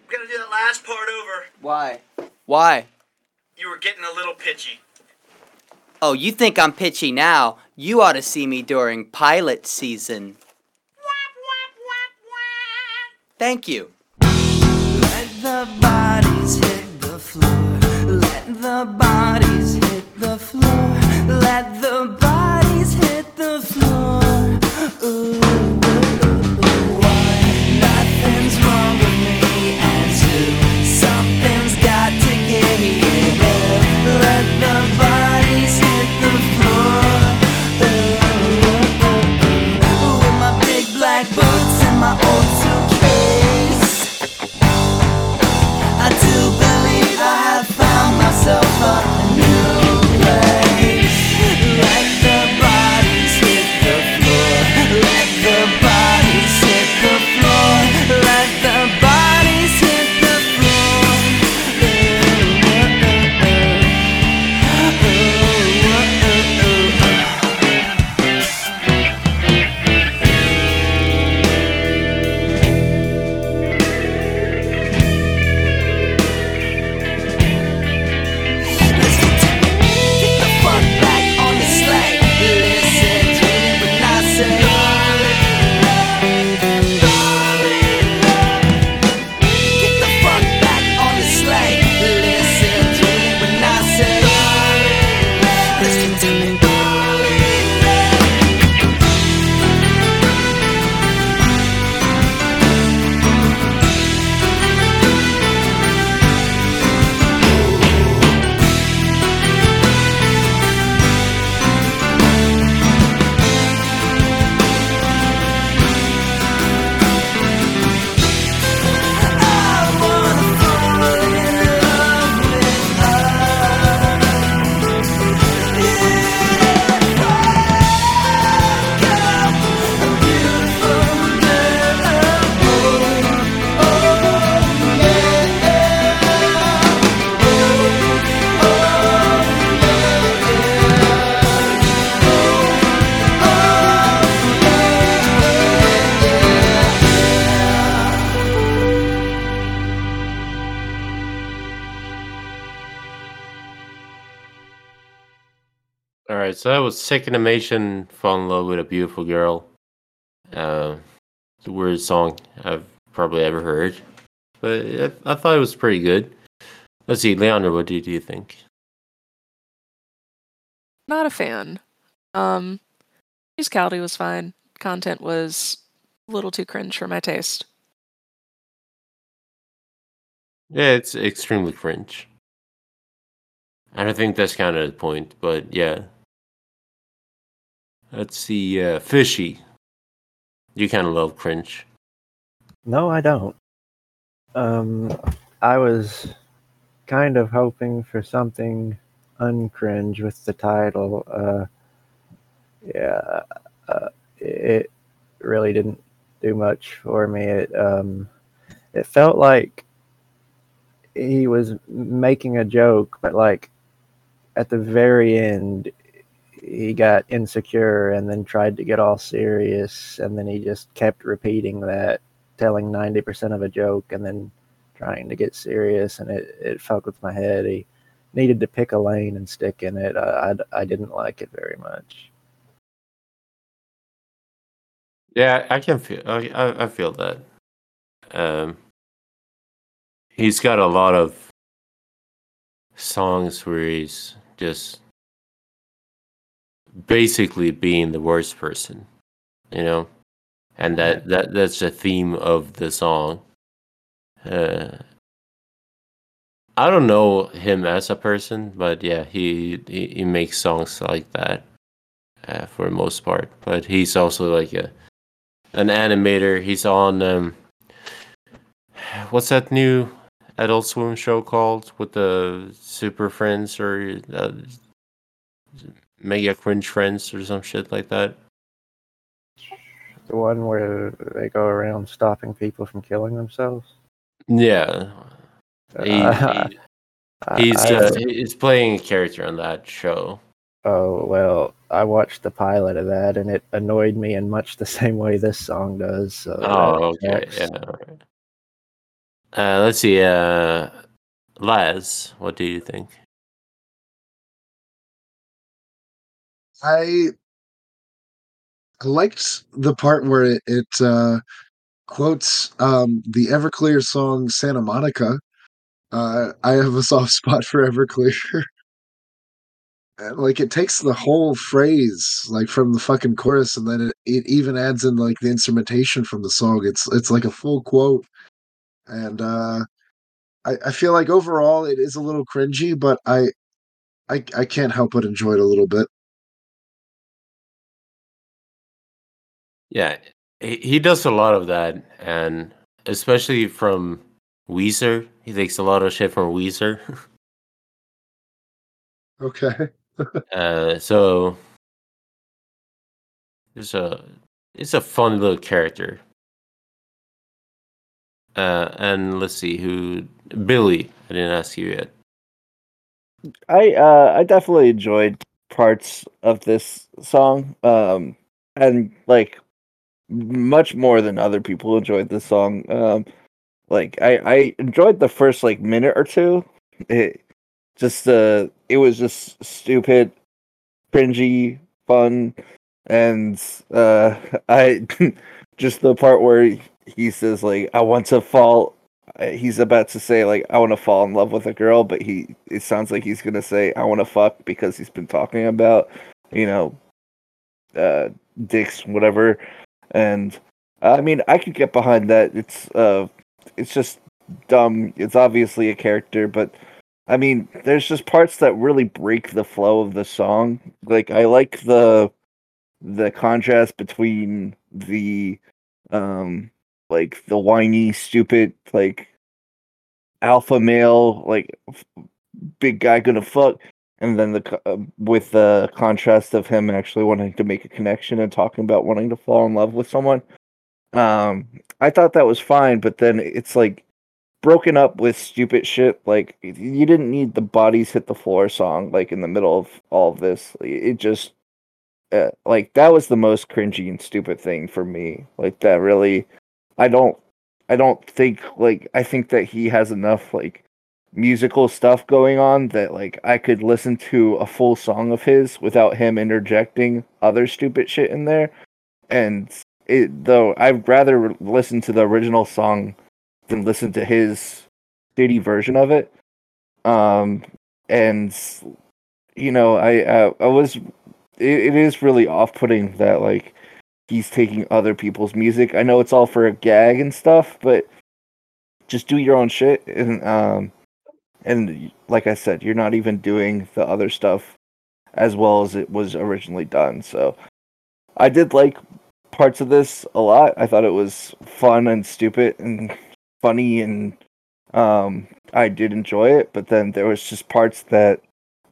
We're gonna do that last part over. Why? Why? You were getting a little pitchy. Oh, you think I'm pitchy now? You ought to see me during pilot season. Thank you. Let the bodies hit the floor. Let the bodies. So that was Sick Animation, Fall in Love with a Beautiful Girl. Uh, the weirdest song I've probably ever heard. But I, I thought it was pretty good. Let's see, Leandra, what do you, do you think? Not a fan. Um, musicality was fine. Content was a little too cringe for my taste. Yeah, it's extremely cringe. And I think that's kind of the point, but yeah. Let's see, uh, Fishy. You kind of love cringe. No, I don't. Um, I was kind of hoping for something uncringe with the title. Uh, yeah, uh, it really didn't do much for me. It um, it felt like he was making a joke, but like at the very end, he got insecure and then tried to get all serious, and then he just kept repeating that, telling ninety percent of a joke, and then trying to get serious, and it it fucked with my head. He needed to pick a lane and stick in it. I, I, I didn't like it very much. Yeah, I can feel. I I feel that. Um, he's got a lot of songs where he's just basically being the worst person, you know, and that that that's the theme of the song. Uh, I don't know him as a person, but yeah, he he, he makes songs like that uh, for the most part. But he's also like a an animator. He's on um, what's that new Adult Swim show called with the Super Friends or uh, Mega Cringe Friends or some shit like that. The one where they go around stopping people from killing themselves. Yeah, he, Uh, he- *laughs* I- he's I- uh, he's playing a character on that show. Oh well, I watched the pilot of that, and it annoyed me in much the *laughs* same way this song does. So Oh, okay, yeah. Uh, let's see, uh, Laz, what do you think? I liked the part where it, it uh, quotes um, the Everclear song Santa Monica. Uh, I have a *laughs* soft spot for Everclear. And, like it takes the whole phrase like from the fucking chorus and then it, it even adds in like the instrumentation from the song it's it's like a full quote and uh i i feel like overall it is a little cringy but i i, I can't help but enjoy it a little bit Yeah, he, he does a lot of that, and especially from Weezer. He takes a lot of shit from Weezer. *laughs* okay *laughs* uh, so it's a it's a fun little character. Uh, and let's see who Billy. I didn't ask you yet. I uh I definitely enjoyed parts of this song. Um and like much more than other people enjoyed this song. Um like I I enjoyed the first like minute or two. It just uh it was just stupid, cringy, fun and uh *laughs* I *laughs* just the part where he says like I want to fall uh, he's about to say like I want to fall in love with a girl, but he it sounds like he's gonna say I want to fuck because he's been talking about you know uh dicks whatever, and I mean I could get behind that. It's uh it's just dumb. It's obviously a character, but I mean there's just parts that really break the flow of the song. Like I like the the contrast between the um like the whiny stupid like alpha male like big guy gonna fuck and then the uh, with the contrast of him actually wanting to make a connection and talking about wanting to fall in love with someone um i thought that was fine but then it's like broken up with stupid shit like you didn't need the bodies hit the floor song like in the middle of all of this. It just uh, like that was the most cringy and stupid thing for me. Like that really i don't i don't think like i think that he has enough like musical stuff going on that like I could listen to a full song of his without him interjecting other stupid shit in there. And it though I'd rather listen to the original song than listen to his shitty version of it. Um and you know, I uh, I was it, it is really off-putting that like he's taking other people's music. I know it's all for a gag and stuff, but just do your own shit and um and like I said, you're not even doing the other stuff as well as it was originally done. So I did like parts of this a lot. I thought it was fun and stupid and funny and um I did enjoy it, but then there was just parts that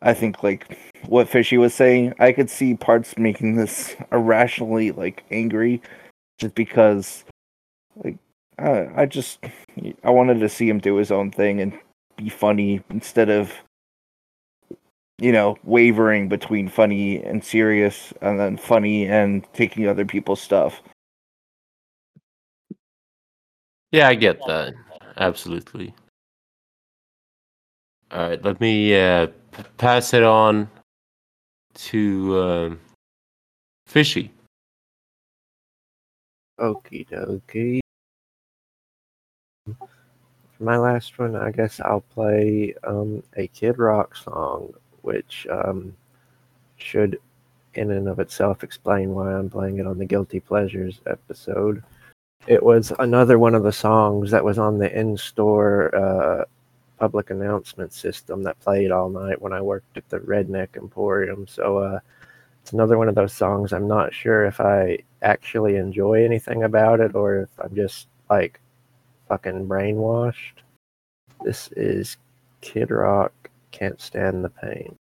I think like what Fishy was saying, I could see parts making this irrationally like angry just because like uh, I just I wanted to see him do his own thing and be funny instead of you know wavering between funny and serious and then funny and taking other people's stuff. Yeah, I get that. Absolutely. All right, let me uh, p- pass it on to um Fishy. Okie dokie. My last one, I guess I'll play um, a Kid Rock song, which um, should, in and of itself, explain why I'm playing it on the Guilty Pleasures episode. It was another one of the songs that was on the in store uh, public announcement system that played all night when I worked at the Redneck Emporium. So, uh, it's another one of those songs I'm not sure if I actually enjoy anything about it or if I'm just like fucking brainwashed. This is Kid Rock Can't Stand the Pain.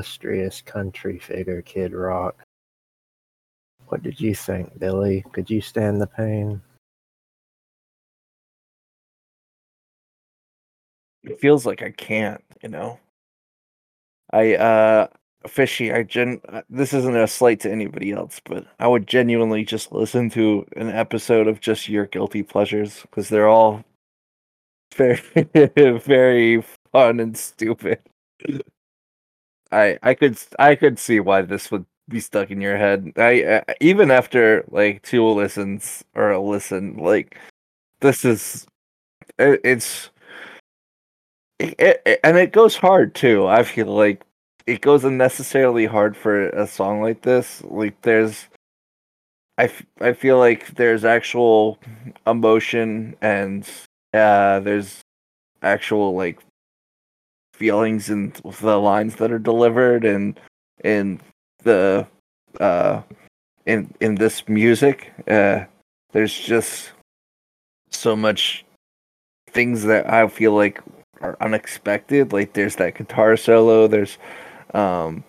Illustrious country figure Kid Rock. What did you think, Billy? Could you stand the pain? It feels like I can't, you know. I uh fishy, I gen this isn't a slight to anybody else, but I would genuinely just listen to an episode of just your guilty pleasures because they're all *laughs* very very fun and stupid. I I could I could see why this would be stuck in your head. I uh, even after like two listens or a listen, like this is it, it's it, it, and it goes hard too. I feel like it goes unnecessarily hard for a song like this. Like there's I, f- I feel like there's actual emotion and uh there's actual like feelings and the lines that are delivered and in the uh in in this music uh there's just so much things that I feel like are unexpected. Like there's that guitar solo there's um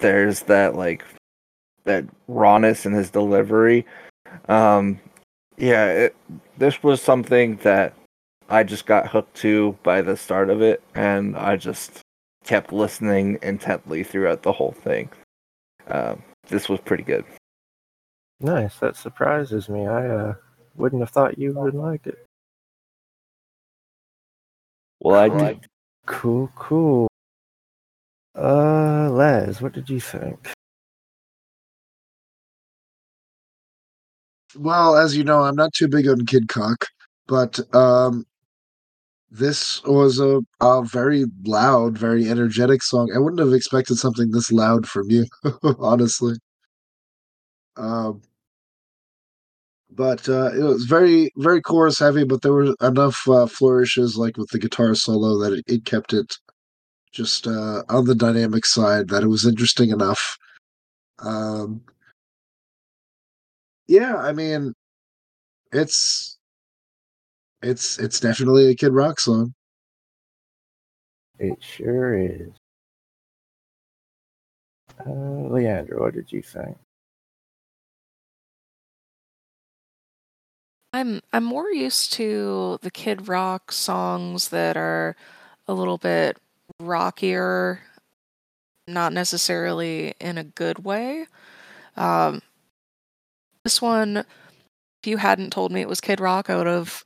there's that like that rawness in his delivery. Um yeah it, this was something that I just got hooked to by the start of it, and I just kept listening intently throughout the whole thing. Um, this was pretty good. Nice. That surprises me. I uh, wouldn't have thought you would like it. Well, I did. Cool, cool. Uh, Laz, what did you think? Well, as you know, I'm not too big on Kid Cock, but um, this was a, a very loud, very energetic song. I wouldn't have expected something this loud from you, *laughs* honestly. Um, but uh, it was very, very chorus heavy. But there were enough uh, flourishes, like with the guitar solo, that it, it kept it just uh, on the dynamic side. That it was interesting enough. Um, yeah, I mean, it's it's it's definitely a Kid Rock song. It sure is. Uh, Leandra, what did you think? I'm I'm more used to the Kid Rock songs that are a little bit rockier, not necessarily in a good way. Um, this one, if you hadn't told me it was Kid Rock, I would have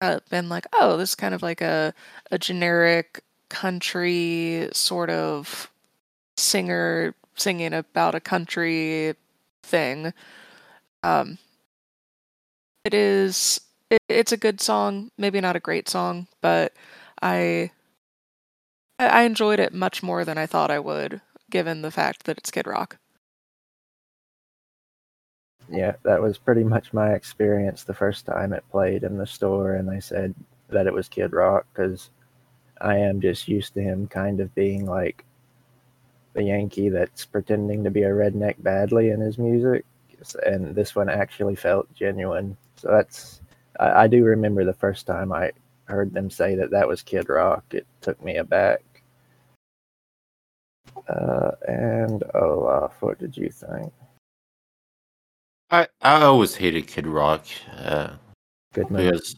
uh, been like, "Oh, this is kind of like a a generic country sort of singer singing about a country thing." Um, it is it, it's a good song, maybe not a great song, but I I enjoyed it much more than I thought I would, given the fact that it's Kid Rock. Yeah, that was pretty much my experience the first time it played in the store, and they said that it was Kid Rock because I am just used to him kind of being like the Yankee that's pretending to be a redneck badly in his music, and this one actually felt genuine. So that's I, I do remember the first time I heard them say that that was Kid Rock. It took me aback. Uh, and Olaf, what did you think? I I always hated Kid Rock. Uh, Good man. because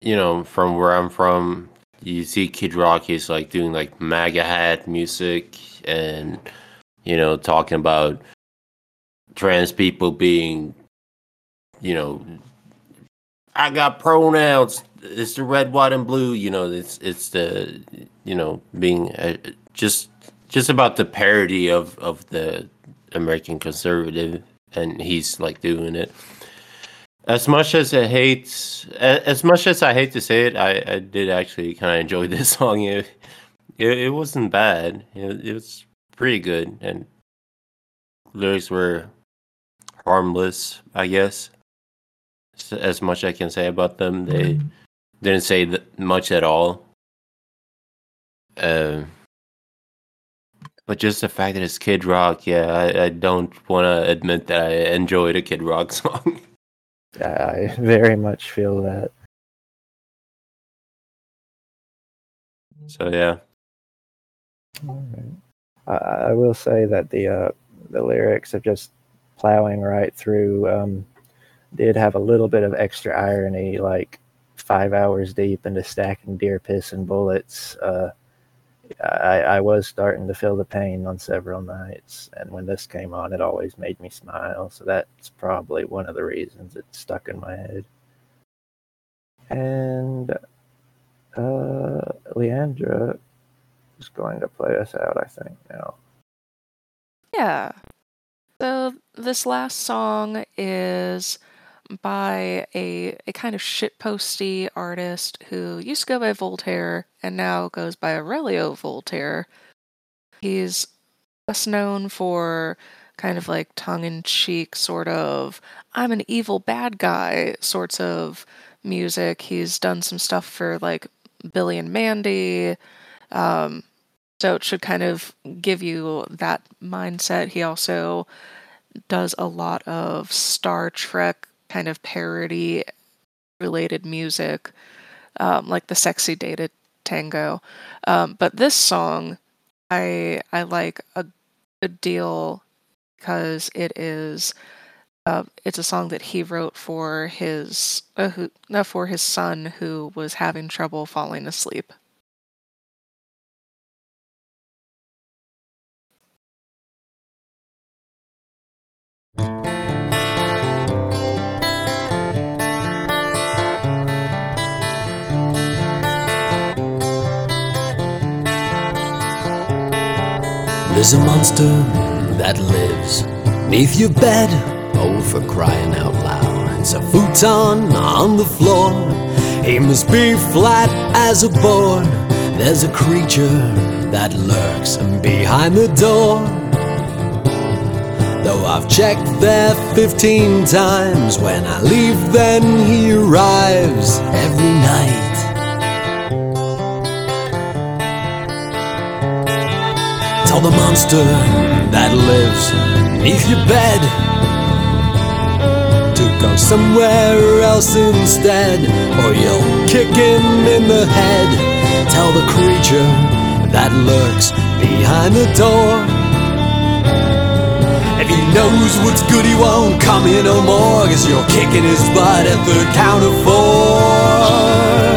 you know from where I'm from, you see Kid Rock is like doing like MAGA hat music and you know talking about trans people being you know I got pronouns. It's the red, white, and blue. You know, it's it's the you know being uh, just just about the parody of of the American conservative, and he's like doing it. As much as I hate, as much as I hate to say it, I, I did actually kind of enjoy *laughs* this song. It, it it wasn't bad. It, it was pretty good, and lyrics were harmless, I guess. As much I can say about them, they didn't say th- much at all. Um, but just the fact that it's Kid Rock, yeah, I, I don't want to admit that I enjoyed a Kid Rock *laughs* song. I very much feel that. So yeah. I, I will say that the uh, the lyrics of just plowing right through um, did have a little bit of extra irony, like five hours deep into stacking deer piss and bullets. Uh, I, I was starting to feel the pain on several nights, and when this came on, it always made me smile. So that's probably one of the reasons it stuck in my head. And uh, Leandra is going to play us out, I think, now. Yeah. So this last song is by a, a kind of shitposty artist who used to go by Voltaire and now goes by Aurelio Voltaire. He's best known for kind of like tongue in cheek, sort of, I'm an evil bad guy sorts of music. He's done some stuff for like Billy and Mandy. Um, so it should kind of give you that mindset. He also does a lot of Star Trek kind of parody related music, um, like the sexy Data tango. Um, but this song, I I like a good deal because it is. Uh, it's a song that he wrote for his uh, who, uh, for his son who was having trouble falling asleep. There's a monster that lives neath your bed. Oh, for crying out loud. It's a futon on the floor. He must be flat as a board. There's a creature that lurks behind the door. Though I've checked there 15 times, when I leave, then he arrives every night. Tell the monster that lives beneath your bed to go somewhere else instead, or you'll kick him in the head. Tell the creature that lurks behind the door. If he knows what's good, he won't come here no more, cause you're kicking his butt at the count of four.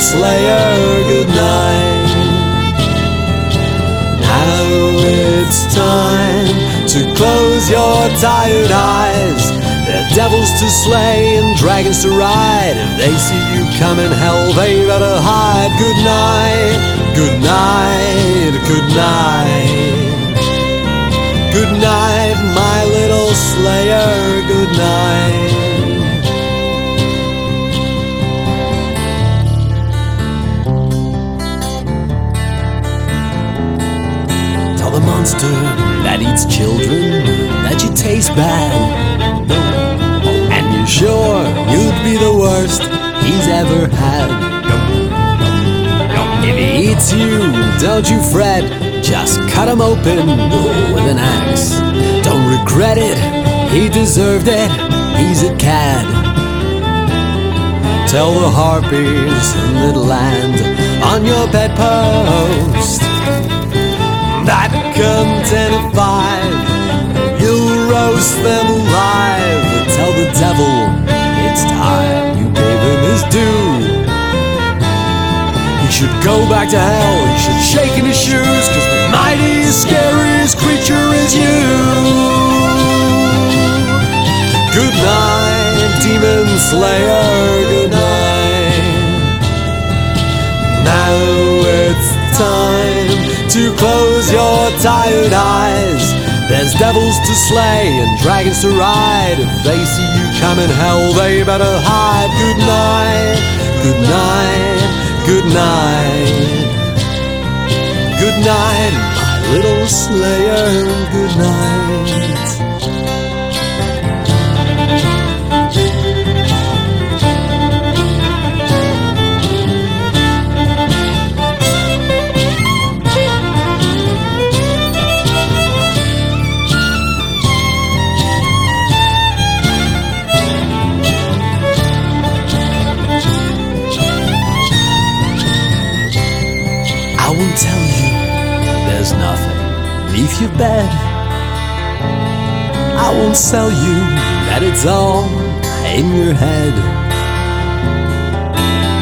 Slayer, good night. Now it's time to close your tired eyes. There are devils to slay and dragons to ride. If they see you coming, hell, they better hide. Good night, good night, good night. Good night, my little slayer, good night. Monster that eats children that you taste bad. And you're sure you'd be the worst he's ever had. If he eats you, don't you fret, just cut him open with an axe. Don't regret it, he deserved it, he's a cad. Tell the harpies in that land on your bedpost that ten to five, you'll roast them alive. Tell the devil it's time you gave him his due. He should go back to hell, he should shake in his shoes, cause the mightiest, scariest creature is you. Good night, demon slayer, good night. Now it's time to close your tired eyes. There's devils to slay and dragons to ride. If they see you coming, hell, they better hide. Good night, good night, good night. Good night, my little slayer, good night. Off your bed. I won't sell you that it's all in your head.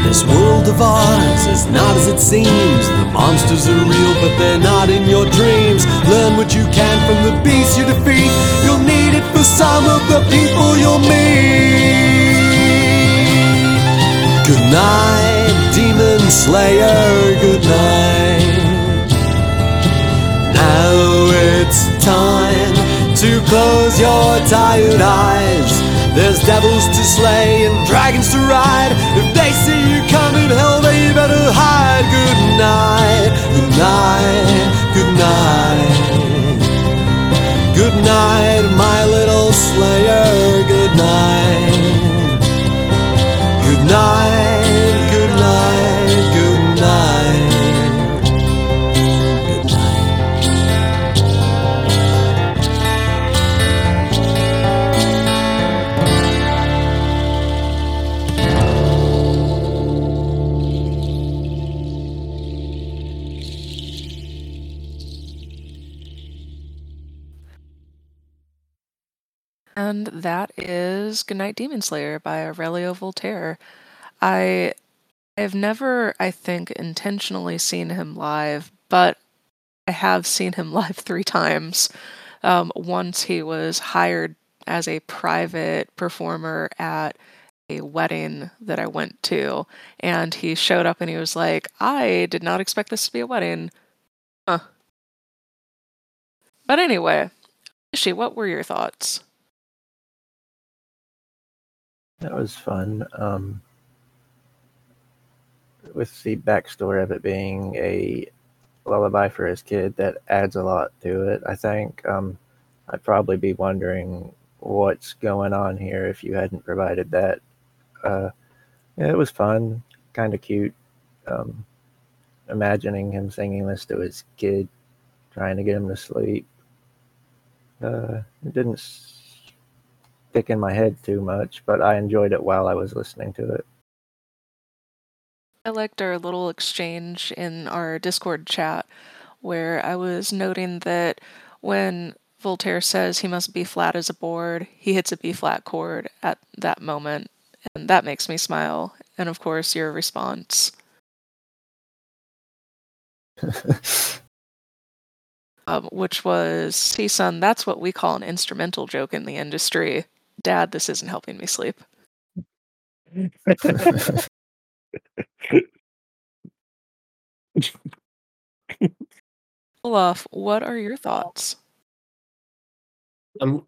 This world of ours is not as it seems. The monsters are real, but they're not in your dreams. Learn what you can from the beast you defeat. You'll need it for some of the people you'll meet. Good night, demon slayer. Good night. Time to close your tired eyes. There's devils to slay and dragons to ride. If they see you coming, hell, they better hide. Good night, good night, good night. Good night, my little slayer. Good night. Good night, that is Goodnight Demon Slayer by Aurelio Voltaire. I have never, I think, intentionally seen him live, but I have seen him *laughs* live three times. Um, once he was hired as a private performer at a wedding that I went to, and he showed up and he was like, I did not expect this to be a wedding. Huh. But anyway, Fishy, what were your thoughts? That was fun. Um, with the backstory of it being a lullaby for his kid, that adds a lot to it. I think um, I'd probably be wondering what's going on here if you hadn't provided that. Uh, yeah, it was fun, kind of cute. Um, imagining him singing this to his kid, trying to get him to sleep. Uh, it didn't stick in my head too much, but I enjoyed it while I was listening to it. I liked our little exchange in our Discord chat where I was noting that when Voltaire says he must be flat as a board, he hits a B flat chord at that moment, and that makes me smile. And of course, your response. *laughs* um, which was, see, son, that's what we call an instrumental joke in the industry. Dad, this isn't helping me sleep. Olaf, what are your thoughts? Um,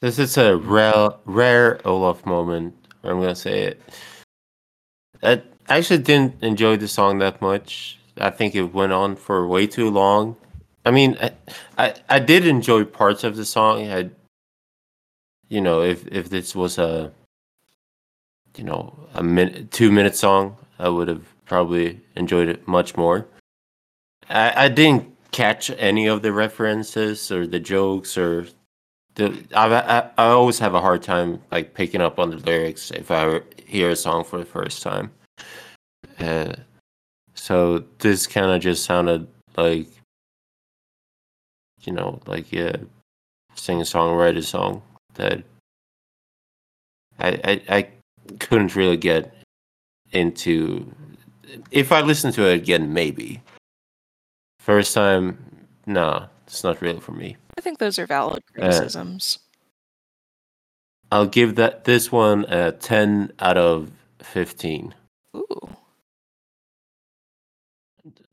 this is a rare, rare Olaf moment. I'm gonna say it. I actually didn't enjoy the song that much. I think it went on for way too long. I mean, I, I, I did enjoy parts of the song. I, you know, if if this was a, you know, a minute, two minute song, I would have probably enjoyed it much more. I, I didn't catch any of the references or the jokes or the. I, I I always have a hard time like picking up on the lyrics if I hear a song for the first time. Uh, so this kind of just sounded like, you know, like yeah, sing a song, write a song that I, I I couldn't really get into. If I listen to it again, maybe. First time, no, it's not really for me. I think those are valid Uh, criticisms. I'll give that this one a ten out of fifteen. Ooh.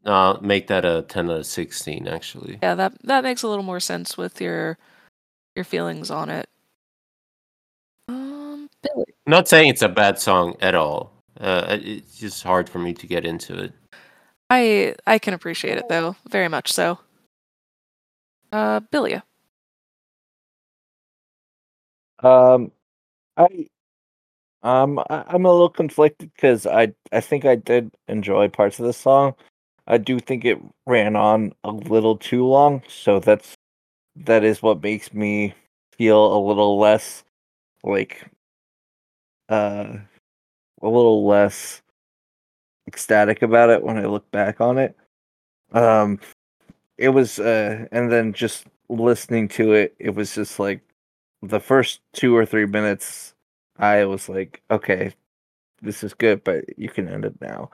I'll make that a ten out of sixteen. Actually, Yeah, that that makes a little more sense with your your feelings on it. Billy. not saying it's a bad song at all. Uh, it's just hard for me to get into it. I I can appreciate it though, very much so. Uh, Billy. Um, I, um, I, I'm a little conflicted because I, I think I did enjoy parts of the song. I do think it ran on a little too long, so that's that is what makes me feel a little less like, uh, a little less ecstatic about it when I look back on it. Um, it was uh and then just listening to it it was just like the first two or three minutes i was like okay this is good but you can end it now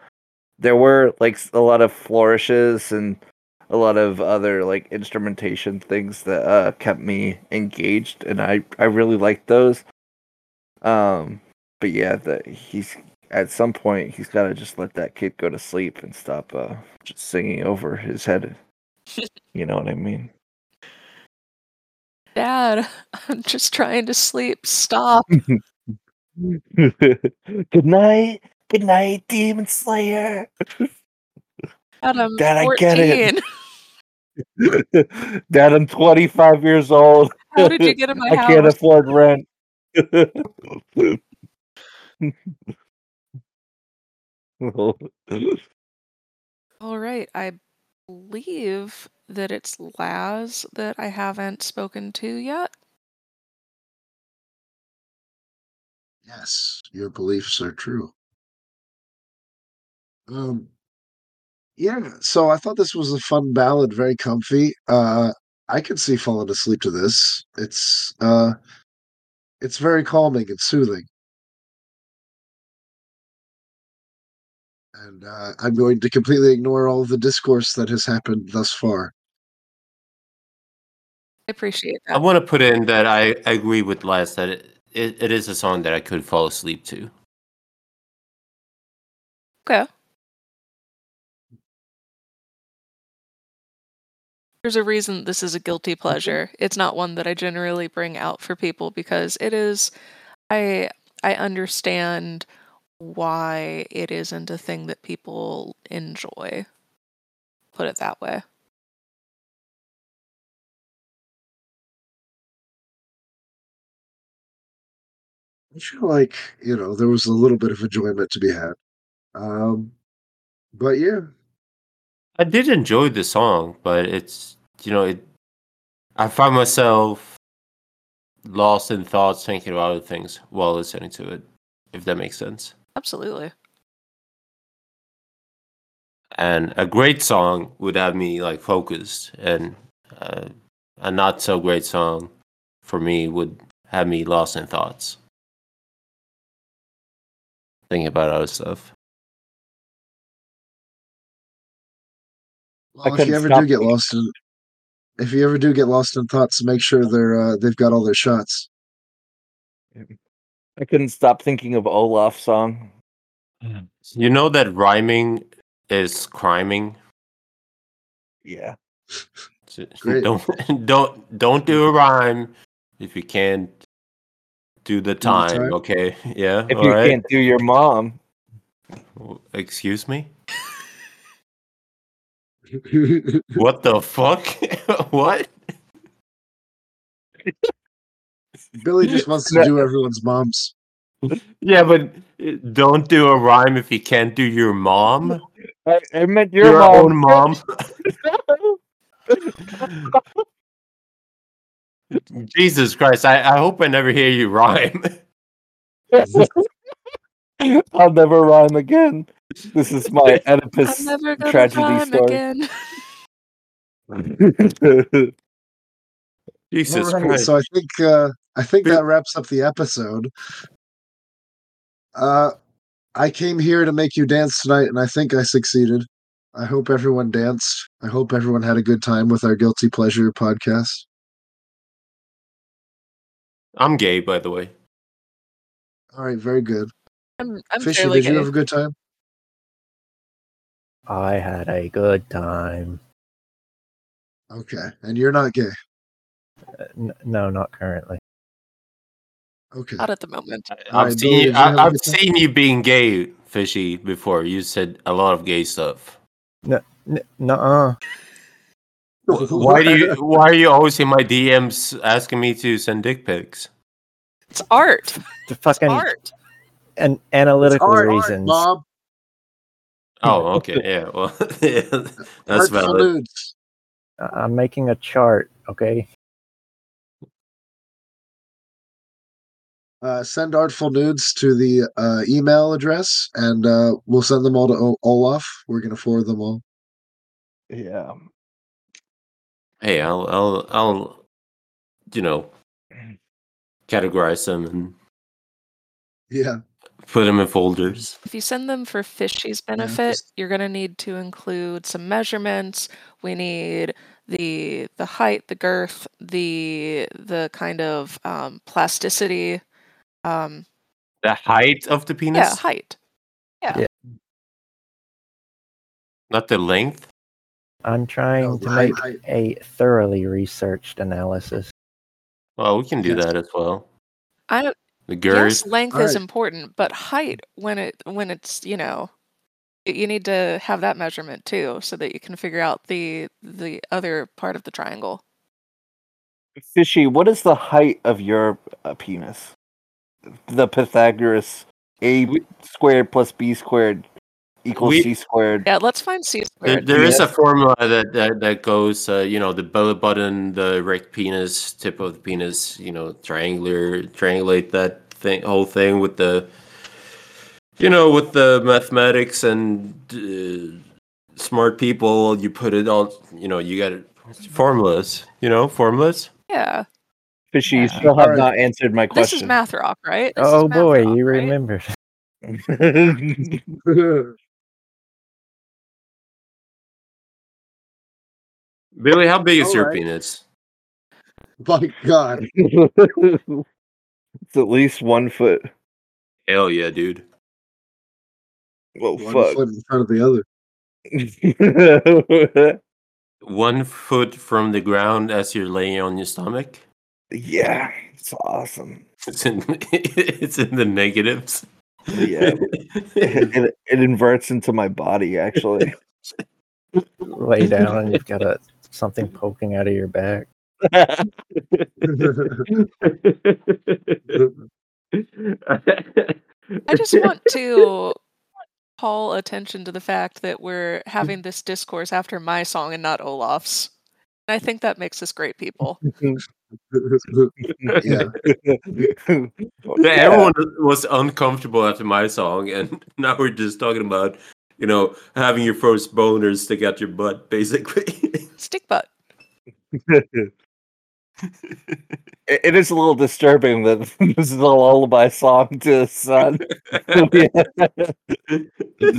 there were like a lot of flourishes and a lot of other like instrumentation things that uh kept me engaged and i i really liked those um but yeah that he's at some point he's got to just let that kid go to sleep and stop uh just singing over his head *laughs* you know what i mean Dad, *laughs* I'm just trying to sleep. Stop. *laughs* good night good night demon slayer Dad, I'm Dad, I 14. get it. dad i'm 25 years old How did you get in my i can't afford rent *laughs* All right. I believe that it's Laz that I haven't spoken to yet. Yes, your beliefs are true. Um, yeah, so I thought this was a fun ballad, very comfy. Uh, I could see falling asleep to this. It's uh, it's very calming and soothing. And uh, I'm going to completely ignore all the discourse that has happened thus far. I appreciate that. I want to put in that I, I agree with Laz that it, it, it is a song that I could fall asleep to. Okay. There's a reason this is a guilty pleasure. It's not one that I generally bring out for people because it is I I understand why it isn't a thing that people enjoy. Put it that way. I feel like you know there was a little bit of enjoyment to be had. Um, but yeah, I did enjoy the song, but it's you know it. I find myself lost in thoughts, thinking about other things while listening to it. If that makes sense. Absolutely. And a great song would have me like focused, and uh, a not so great song for me would have me lost in thoughts, thinking about other stuff. well, if you ever stop do get lost in, if you ever do get lost in thoughts, make sure they're uh, they've got all their shots. I couldn't stop thinking of olaf's song mm. You know that rhyming is criming. yeah So *laughs* Don't don't don't do a rhyme if you can't do the time. time? Okay, *laughs* yeah. if all you right. can't do your mom Excuse me. *laughs* What the fuck? what? Billy just wants to do everyone's moms. Yeah, but uh, don't do a rhyme if you can't do your mom. I, I meant your, Your, mom. own mom. *laughs* Jesus Christ! I, I hope I never hear you rhyme. *laughs* I'll never rhyme again. This is my *laughs* Oedipus I'm never gonna tragedy rhyme story. again. Jesus All right, Christ! so I think uh, I think that wraps up the episode. Uh, I came here to make you dance tonight, and I think I succeeded. I hope everyone danced. I hope everyone had a good time with our guilty pleasure podcast. I'm gay, by the way. All right, very good. I'm I'm Fishy, fairly did you have a good time? I had a good time. Okay, and you're not gay. Uh, n- no, not currently. Okay. Not at the moment. I've Alright, seen you, did you have a I, I've good time? seen you being gay, fishy, before. You said a lot of gay stuff. N- n- nuh-uh. Why do you? Why are you always in my DMs asking me to send dick pics? It's art. The fucking Art. an analytical Art, art, reasons. Bob. Oh, okay, yeah. Well, yeah, *laughs* that's Artful valid. nudes. I'm making a chart, okay? Uh, send artful nudes to the uh, email address, and uh, we'll send them all to o- Olaf. We're gonna forward them all. yeah. Hey, I'll I'll I'll you know categorize them and Yeah. put them in folders. If you send them for Fishy's benefit, you're going to need to include some measurements. We need the the height, the girth, the the kind of um, plasticity. Um, The height of the penis, yeah, height. Yeah. not the length. I'm trying to height, make height. a thoroughly researched analysis. Well, we can do Yes. that as well. I don't. The girth. Yes, length is Alright. important, but height when it when it's you know, you need to have that measurement too, so that you can figure out the the other part of the triangle. Fishy, what is the height of your uh, penis? The Pythagoras a squared plus b squared equals We- c squared. Yeah, let's find c There, squared. there is a formula that, that that goes, uh, you know, the belly button, the erect penis, tip of the penis, you know, triangular, triangulate that thing, whole thing with the, you know, with the mathematics and uh, smart people. You put it all, you know, you got it, formulas, you know, formulas. Yeah, Fishy, you Yeah. still have not answered my question. this is question. math rock, right? This Oh boy, rock, you right? remember. *laughs* Billy, how big is your Alright. penis? My God. it's at least one foot. Hell yeah, dude. Well, One fuck. foot in front of the other. One foot from the ground as you're laying on your stomach. Yeah, it's awesome. It's in, *laughs* it's in the negatives. Yeah, *laughs* it, it inverts into my body actually. Lay down and you've got a something poking out of your back. I just want *laughs* to call attention to the fact that we're having this discourse after my song and not Olaf's. And I think that makes us great people. *laughs* yeah. *laughs* Yeah, everyone was uncomfortable after my song, and *laughs* now we're just talking about, you know, having your first boner stick out your butt, basically. Stick butt. it, it is a little disturbing that this is a lullaby song to his son.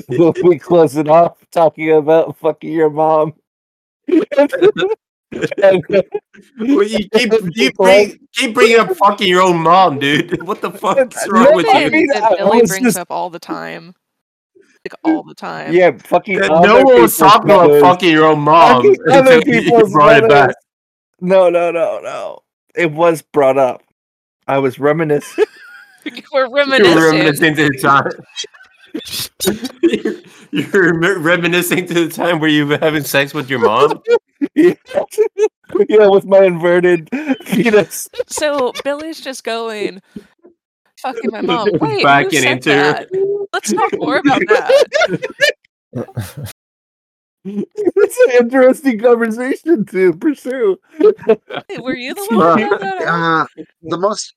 We'll we close it off talking about fucking your mom. And- well, you *laughs* keep you bring, keep bringing up fucking your own mom, dude. *laughs* What the fuck's wrong with I you? mean, that I Billy was brings just- up all the time. Like all the time. yeah, fucking. That no one was talking about fucking your own mom Fucking other until you people's brought it back. mothers. No, no, no, no. It was brought up. I was reminiscing. *laughs* We're You're reminiscing. reminiscing to the time. *laughs* you're you're reminiscing to the time where you were having sex with your mom. yeah, *laughs* yeah, with my inverted penis. So Billy's just going, fucking my mom. *laughs* Wait, Backing who said into that? Let's talk more about that. it's an interesting conversation to pursue. Hey, Were you the one who brought that up? Uh, the most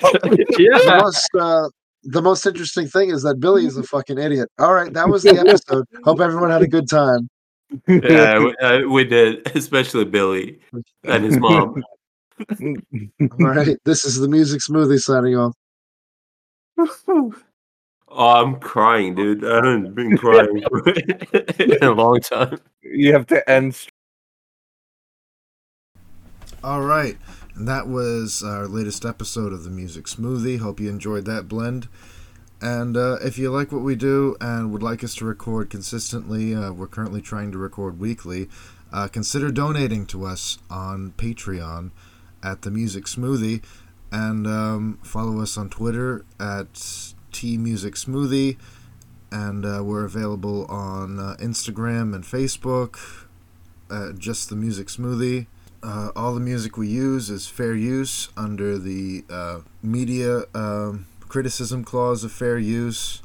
the most uh, the most interesting thing is that Billy is a fucking idiot. All right, that was the *laughs* episode. Hope everyone had a good time. Yeah, *laughs* we, uh, we did, especially Billy and his mom. *laughs* All right, this is the music smoothie signing off. Oh, I'm crying, dude. I haven't been crying in a long time. You have to end. All right, and that was our latest episode of the Music Smoothie. Hope you enjoyed that blend. And uh, if you like what we do and would like us to record consistently, uh, we're currently trying to record weekly. Uh, consider donating to us on Patreon at the Music Smoothie, and um, follow us on Twitter at T Music Smoothie. And uh, we're available on uh, Instagram and Facebook. Just the Music Smoothie. Uh, all the music we use is fair use under the uh, media um, criticism clause of fair use.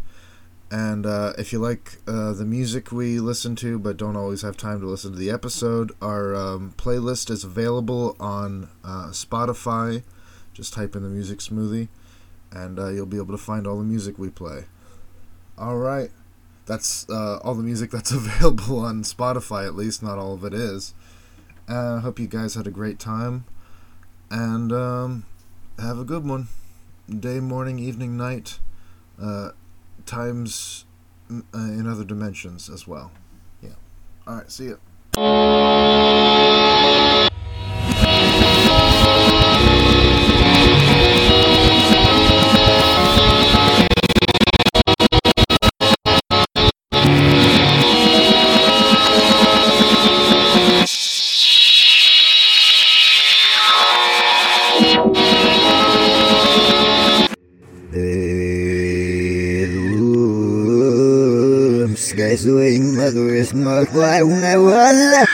And uh, if you like uh, the music we listen to but don't always have time to listen to the episode, our um, playlist is available on uh, Spotify. Just type in the music smoothie, and uh, you'll be able to find all the music we play. All right. That's all the music that's *laughs* available on Spotify, at least. Not all of it is. Uh, I hope you guys had a great time. And um, have a good one. Day, morning, evening, night. Uh, times uh, in other dimensions as well. Yeah. All right. See ya. es una, una, una,